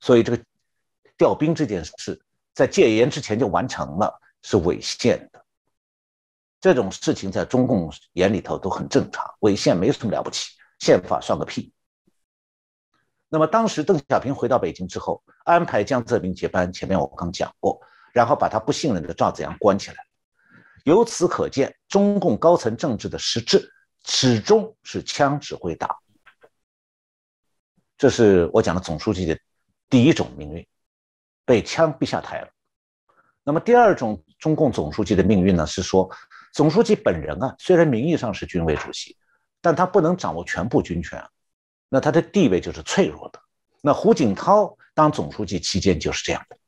所以这个。调兵这件事在戒严之前就完成了，是违宪的。这种事情在中共眼里头都很正常，违宪没什么了不起，宪法算个屁。那么当时邓小平回到北京之后，安排江泽民接班，前面我刚讲过，然后把他不信任的赵子阳关起来。由此可见，中共高层政治的实质始终是枪指挥党。这是我讲的总书记的第一种命运。被枪逼下台了。那么第二种中共总书记的命运呢？是说，总书记本人啊，虽然名义上是军委主席，但他不能掌握全部军权，那他的地位就是脆弱的。那胡锦涛当总书记期间就是这样的。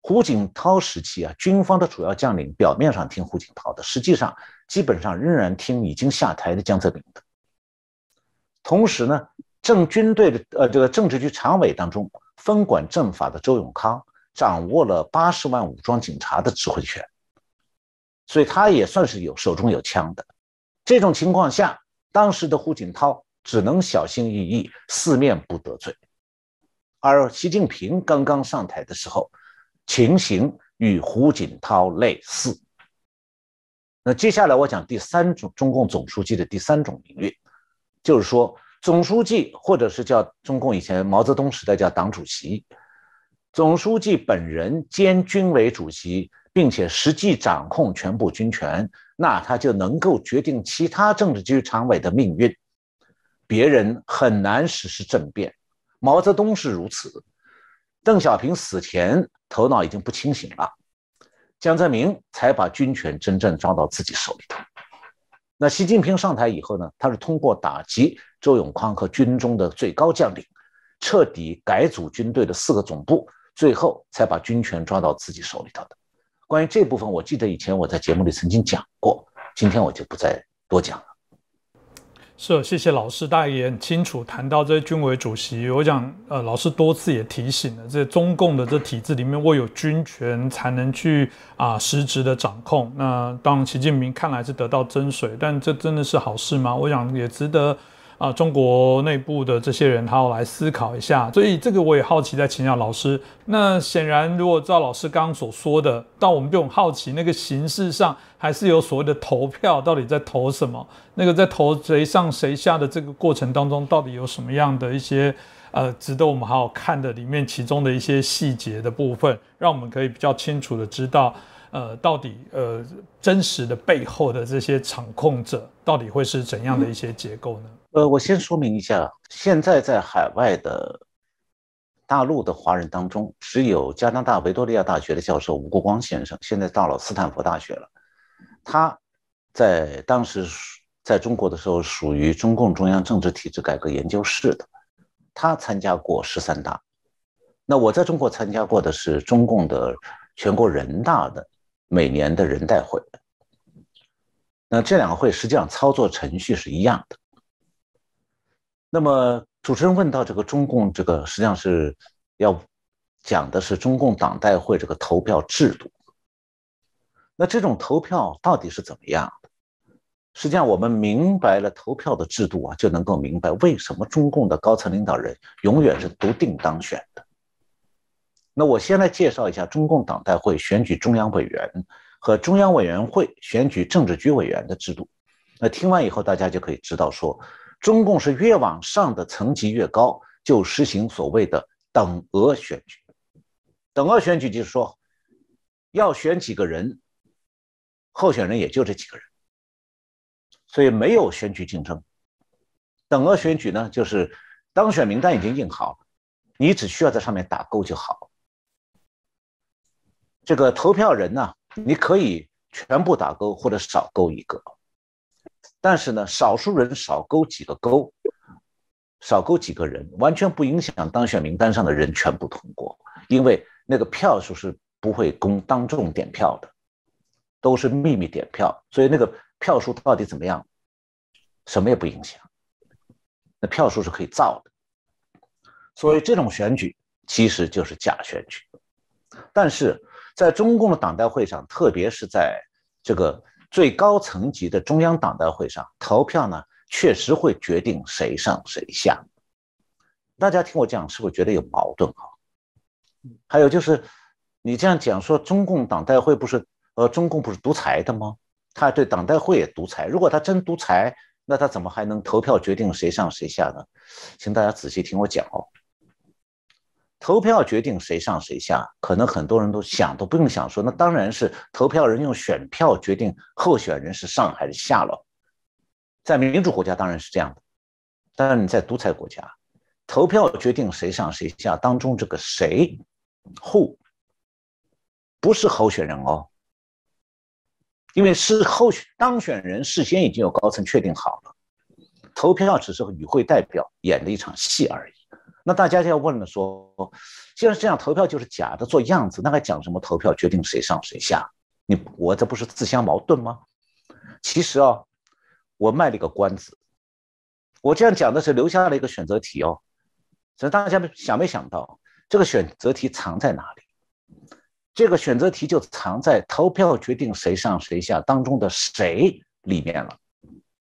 胡锦涛时期啊，军方的主要将领表面上听胡锦涛的，实际上基本上仍然听已经下台的江泽民的。同时呢，政军队的呃这个政治局常委当中。分管政法的周永康掌握了八十万武装警察的指挥权，所以他也算是有手中有枪的。这种情况下，当时的胡锦涛只能小心翼翼，四面不得罪。而习近平刚刚上台的时候，情形与胡锦涛类似。那接下来我讲第三种中共总书记的第三种命运，就是说。总书记，或者是叫中共以前毛泽东时代叫党主席，总书记本人兼军委主席，并且实际掌控全部军权，那他就能够决定其他政治局常委的命运，别人很难实施政变。毛泽东是如此，邓小平死前头脑已经不清醒了，江泽民才把军权真正抓到自己手里头。那习近平上台以后呢，他是通过打击。周永康和军中的最高将领彻底改组军队的四个总部，最后才把军权抓到自己手里头的。关于这部分，我记得以前我在节目里曾经讲过，今天我就不再多讲。是，谢谢老师，大家也很清楚谈到这些军委主席。我讲，呃，老师多次也提醒了，这中共的这体制里面，握有军权才能去啊实质的掌控。那当习近平看来是得到真水，但这真的是好事吗？我想也值得。啊，中国内部的这些人，他要来思考一下，所以这个我也好奇，在请教老师。那显然，如果照老师刚刚所说的，但我们就很好奇，那个形式上还是有所谓的投票，到底在投什么？那个在投谁上谁下的这个过程当中，到底有什么样的一些呃值得我们好好看的里面其中的一些细节的部分，让我们可以比较清楚的知道。呃，到底呃真实的背后的这些场控者，到底会是怎样的一些结构呢？呃，我先说明一下，现在在海外的大陆的华人当中，只有加拿大维多利亚大学的教授吴国光先生，现在到了斯坦福大学了。他在当时在中国的时候，属于中共中央政治体制改革研究室的，他参加过十三大。那我在中国参加过的是中共的全国人大的。每年的人代会，那这两个会实际上操作程序是一样的。那么主持人问到这个中共这个实际上是要讲的是中共党代会这个投票制度。那这种投票到底是怎么样？实际上我们明白了投票的制度啊，就能够明白为什么中共的高层领导人永远是独定当选的。那我先来介绍一下中共党代会选举中央委员和中央委员会选举政治局委员的制度。那听完以后，大家就可以知道说，中共是越往上的层级越高，就实行所谓的等额选举。等额选举就是说，要选几个人，候选人也就这几个人，所以没有选举竞争。等额选举呢，就是当选名单已经印好了，你只需要在上面打勾就好。这个投票人呢，你可以全部打勾或者少勾一个，但是呢，少数人少勾几个勾，少勾几个人，完全不影响当选名单上的人全部通过，因为那个票数是不会公当众点票的，都是秘密点票，所以那个票数到底怎么样，什么也不影响，那票数是可以造的，所以这种选举其实就是假选举，但是。在中共的党代会上，特别是在这个最高层级的中央党代会上，投票呢，确实会决定谁上谁下。大家听我讲，是不是觉得有矛盾啊？还有就是，你这样讲说，中共党代会不是呃，中共不是独裁的吗？他对党代会也独裁。如果他真独裁，那他怎么还能投票决定谁上谁下呢？请大家仔细听我讲哦。投票决定谁上谁下，可能很多人都想都不用想，说那当然是投票人用选票决定候选人是上还是下了。在民主国家当然是这样的，但是你在独裁国家，投票决定谁上谁下当中这个谁，who，不是候选人哦，因为是候选当选人事先已经有高层确定好了，投票只是与会代表演的一场戏而已。那大家就要问了，说既然这样投票就是假的，做样子，那还讲什么投票决定谁上谁下？你我这不是自相矛盾吗？其实啊，我卖了一个关子，我这样讲的是留下了一个选择题哦。所以大家想没想到这个选择题藏在哪里？这个选择题就藏在投票决定谁上谁下当中的谁里面了。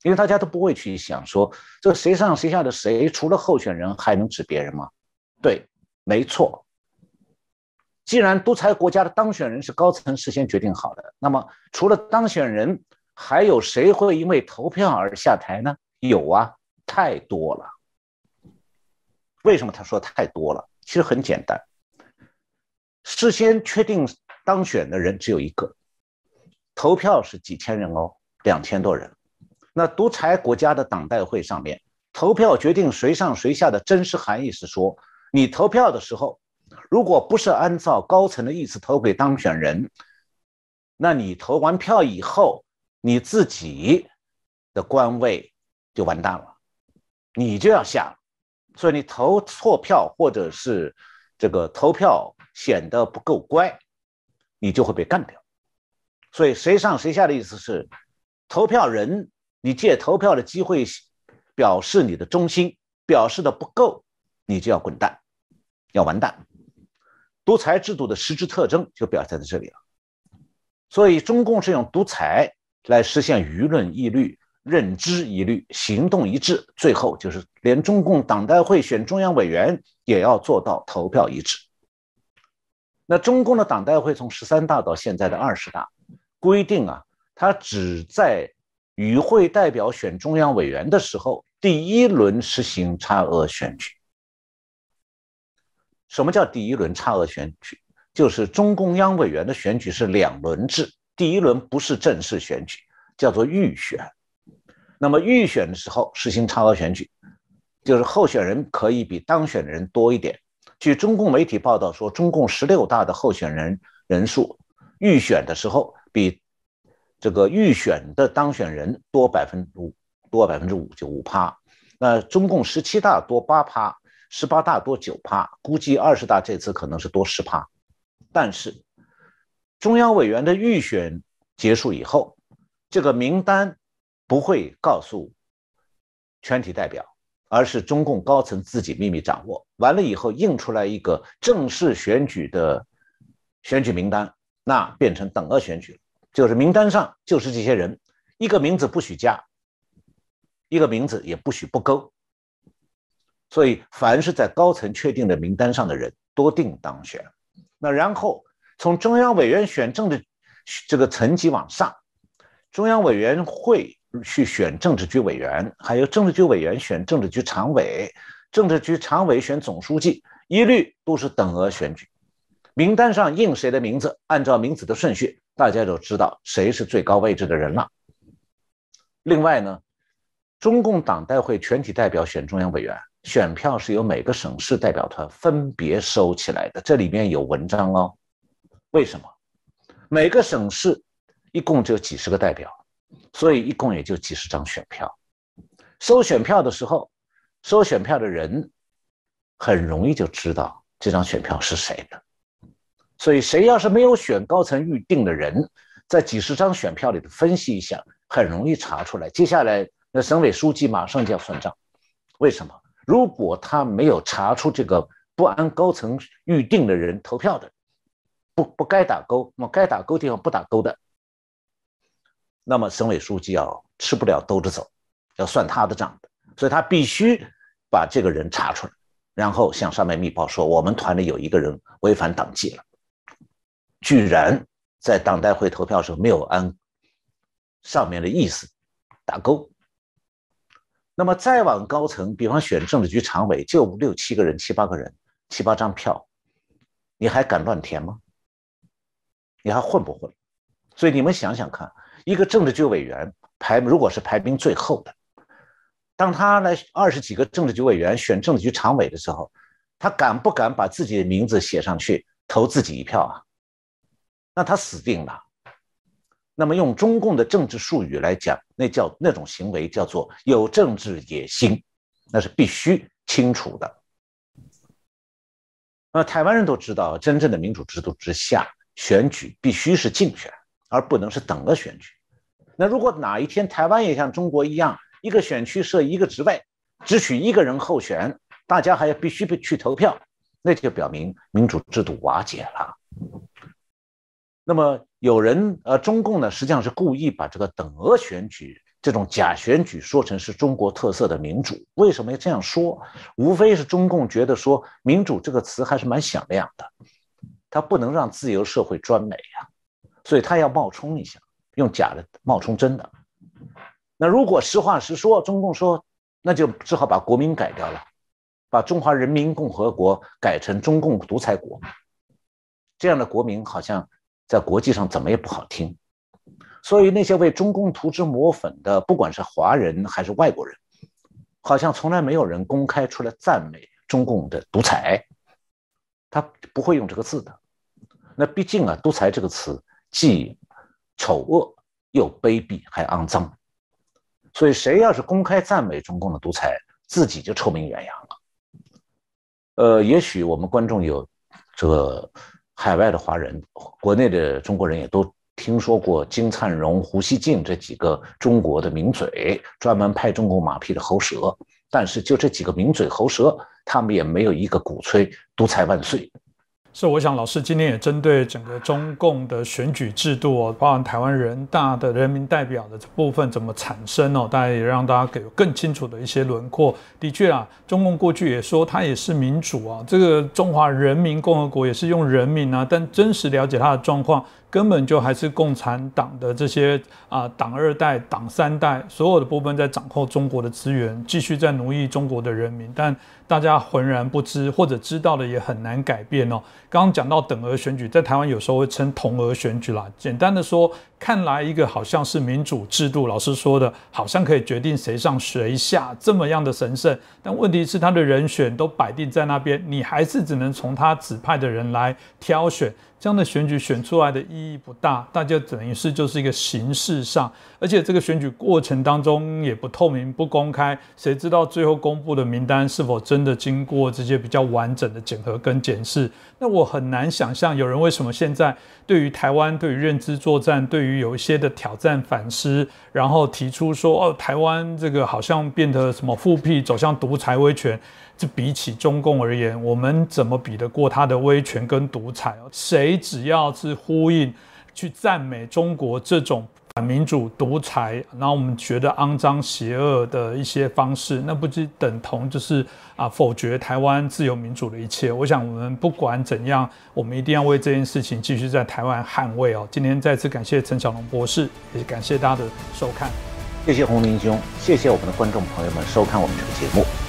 因为大家都不会去想说，这谁上谁下的谁，除了候选人还能指别人吗？对，没错。既然独裁国家的当选人是高层事先决定好的，那么除了当选人，还有谁会因为投票而下台呢？有啊，太多了。为什么他说太多了？其实很简单，事先确定当选的人只有一个，投票是几千人哦，两千多人。那独裁国家的党代会上面投票决定谁上谁下的真实含义是说，你投票的时候，如果不是按照高层的意思投给当选人，那你投完票以后，你自己的官位就完蛋了，你就要下。所以你投错票或者是这个投票显得不够乖，你就会被干掉。所以谁上谁下的意思是，投票人。你借投票的机会表示你的忠心，表示的不够，你就要滚蛋，要完蛋。独裁制度的实质特征就表现在这里了。所以，中共是用独裁来实现舆论一律、认知一律、行动一致，最后就是连中共党代会选中央委员也要做到投票一致。那中共的党代会从十三大到现在的二十大，规定啊，它只在与会代表选中央委员的时候，第一轮实行差额选举。什么叫第一轮差额选举？就是中共央委员的选举是两轮制，第一轮不是正式选举，叫做预选。那么预选的时候实行差额选举，就是候选人可以比当选人多一点。据中共媒体报道说，中共十六大的候选人人数预选的时候比这个预选的当选人多百分之五，多百分之五就五趴。那中共十七大多八趴。十八大多九趴，估计二十大这次可能是多十趴。但是，中央委员的预选结束以后，这个名单不会告诉全体代表，而是中共高层自己秘密掌握。完了以后印出来一个正式选举的选举名单，那变成等额选举了，就是名单上就是这些人，一个名字不许加，一个名字也不许不勾。所以，凡是在高层确定的名单上的人，多定当选。那然后从中央委员选政治这个层级往上，中央委员会去选政治局委员，还有政治局委员选政治局常委，政治局常委选总书记，一律都是等额选举。名单上印谁的名字，按照名字的顺序，大家就知道谁是最高位置的人了。另外呢，中共党代会全体代表选中央委员。选票是由每个省市代表团分别收起来的，这里面有文章哦。为什么？每个省市一共只有几十个代表，所以一共也就几十张选票。收选票的时候，收选票的人很容易就知道这张选票是谁的。所以谁要是没有选高层预定的人，在几十张选票里头分析一下，很容易查出来。接下来那省委书记马上就要算账，为什么？如果他没有查出这个不按高层预定的人投票的，不不该打勾，那么该打勾地方不打勾的，那么省委书记要吃不了兜着走，要算他的账的，所以他必须把这个人查出来，然后向上面密报说我们团里有一个人违反党纪了，居然在党代会投票时候没有按上面的意思打勾。那么再往高层，比方选政治局常委，就六七个人、七八个人、七八张票，你还敢乱填吗？你还混不混？所以你们想想看，一个政治局委员排，如果是排名最后的，当他来二十几个政治局委员选政治局常委的时候，他敢不敢把自己的名字写上去投自己一票啊？那他死定了。那么用中共的政治术语来讲，那叫那种行为叫做有政治野心，那是必须清楚的。那台湾人都知道，真正的民主制度之下，选举必须是竞选，而不能是等额选举。那如果哪一天台湾也像中国一样，一个选区设一个职位，只许一个人候选，大家还要必须去投票，那就表明民主制度瓦解了。那么有人呃，中共呢实际上是故意把这个等额选举这种假选举说成是中国特色的民主。为什么要这样说？无非是中共觉得说民主这个词还是蛮响亮的，他不能让自由社会专美呀，所以他要冒充一下，用假的冒充真的。那如果实话实说，中共说那就只好把国名改掉了，把中华人民共和国改成中共独裁国，这样的国民好像。在国际上怎么也不好听，所以那些为中共涂脂抹粉的，不管是华人还是外国人，好像从来没有人公开出来赞美中共的独裁，他不会用这个字的。那毕竟啊，独裁这个词既丑恶又卑鄙还肮脏，所以谁要是公开赞美中共的独裁，自己就臭名远扬了。呃，也许我们观众有这个。海外的华人，国内的中国人也都听说过金灿荣、胡锡进这几个中国的名嘴，专门拍中国马屁的喉舌。但是就这几个名嘴喉舌，他们也没有一个鼓吹独裁万岁。是，我想老师今天也针对整个中共的选举制度哦，包含台湾人大的人民代表的这部分怎么产生哦，大家也让大家给更清楚的一些轮廓。的确啊，中共过去也说它也是民主啊，这个中华人民共和国也是用人民啊，但真实了解它的状况。根本就还是共产党的这些啊党二代、党三代，所有的部分在掌控中国的资源，继续在奴役中国的人民。但大家浑然不知，或者知道的也很难改变哦。刚刚讲到等额选举，在台湾有时候会称同额选举啦。简单的说，看来一个好像是民主制度，老师说的，好像可以决定谁上谁下这么样的神圣。但问题是，他的人选都摆定在那边，你还是只能从他指派的人来挑选。这样的选举选出来的意义不大，大家等于是就是一个形式上，而且这个选举过程当中也不透明、不公开，谁知道最后公布的名单是否真的经过这些比较完整的检核跟检视？那我很难想象有人为什么现在对于台湾、对于认知作战、对于有一些的挑战反思，然后提出说哦，台湾这个好像变得什么复辟，走向独裁威权。这比起中共而言，我们怎么比得过他的威权跟独裁？谁只要是呼应、去赞美中国这种反民主、独裁，然后我们觉得肮脏、邪恶的一些方式，那不就等同就是啊否决台湾自由民主的一切？我想，我们不管怎样，我们一定要为这件事情继续在台湾捍卫哦。今天再次感谢陈小龙博士，也感谢大家的收看。谢谢洪林兄，谢谢我们的观众朋友们收看我们这个节目。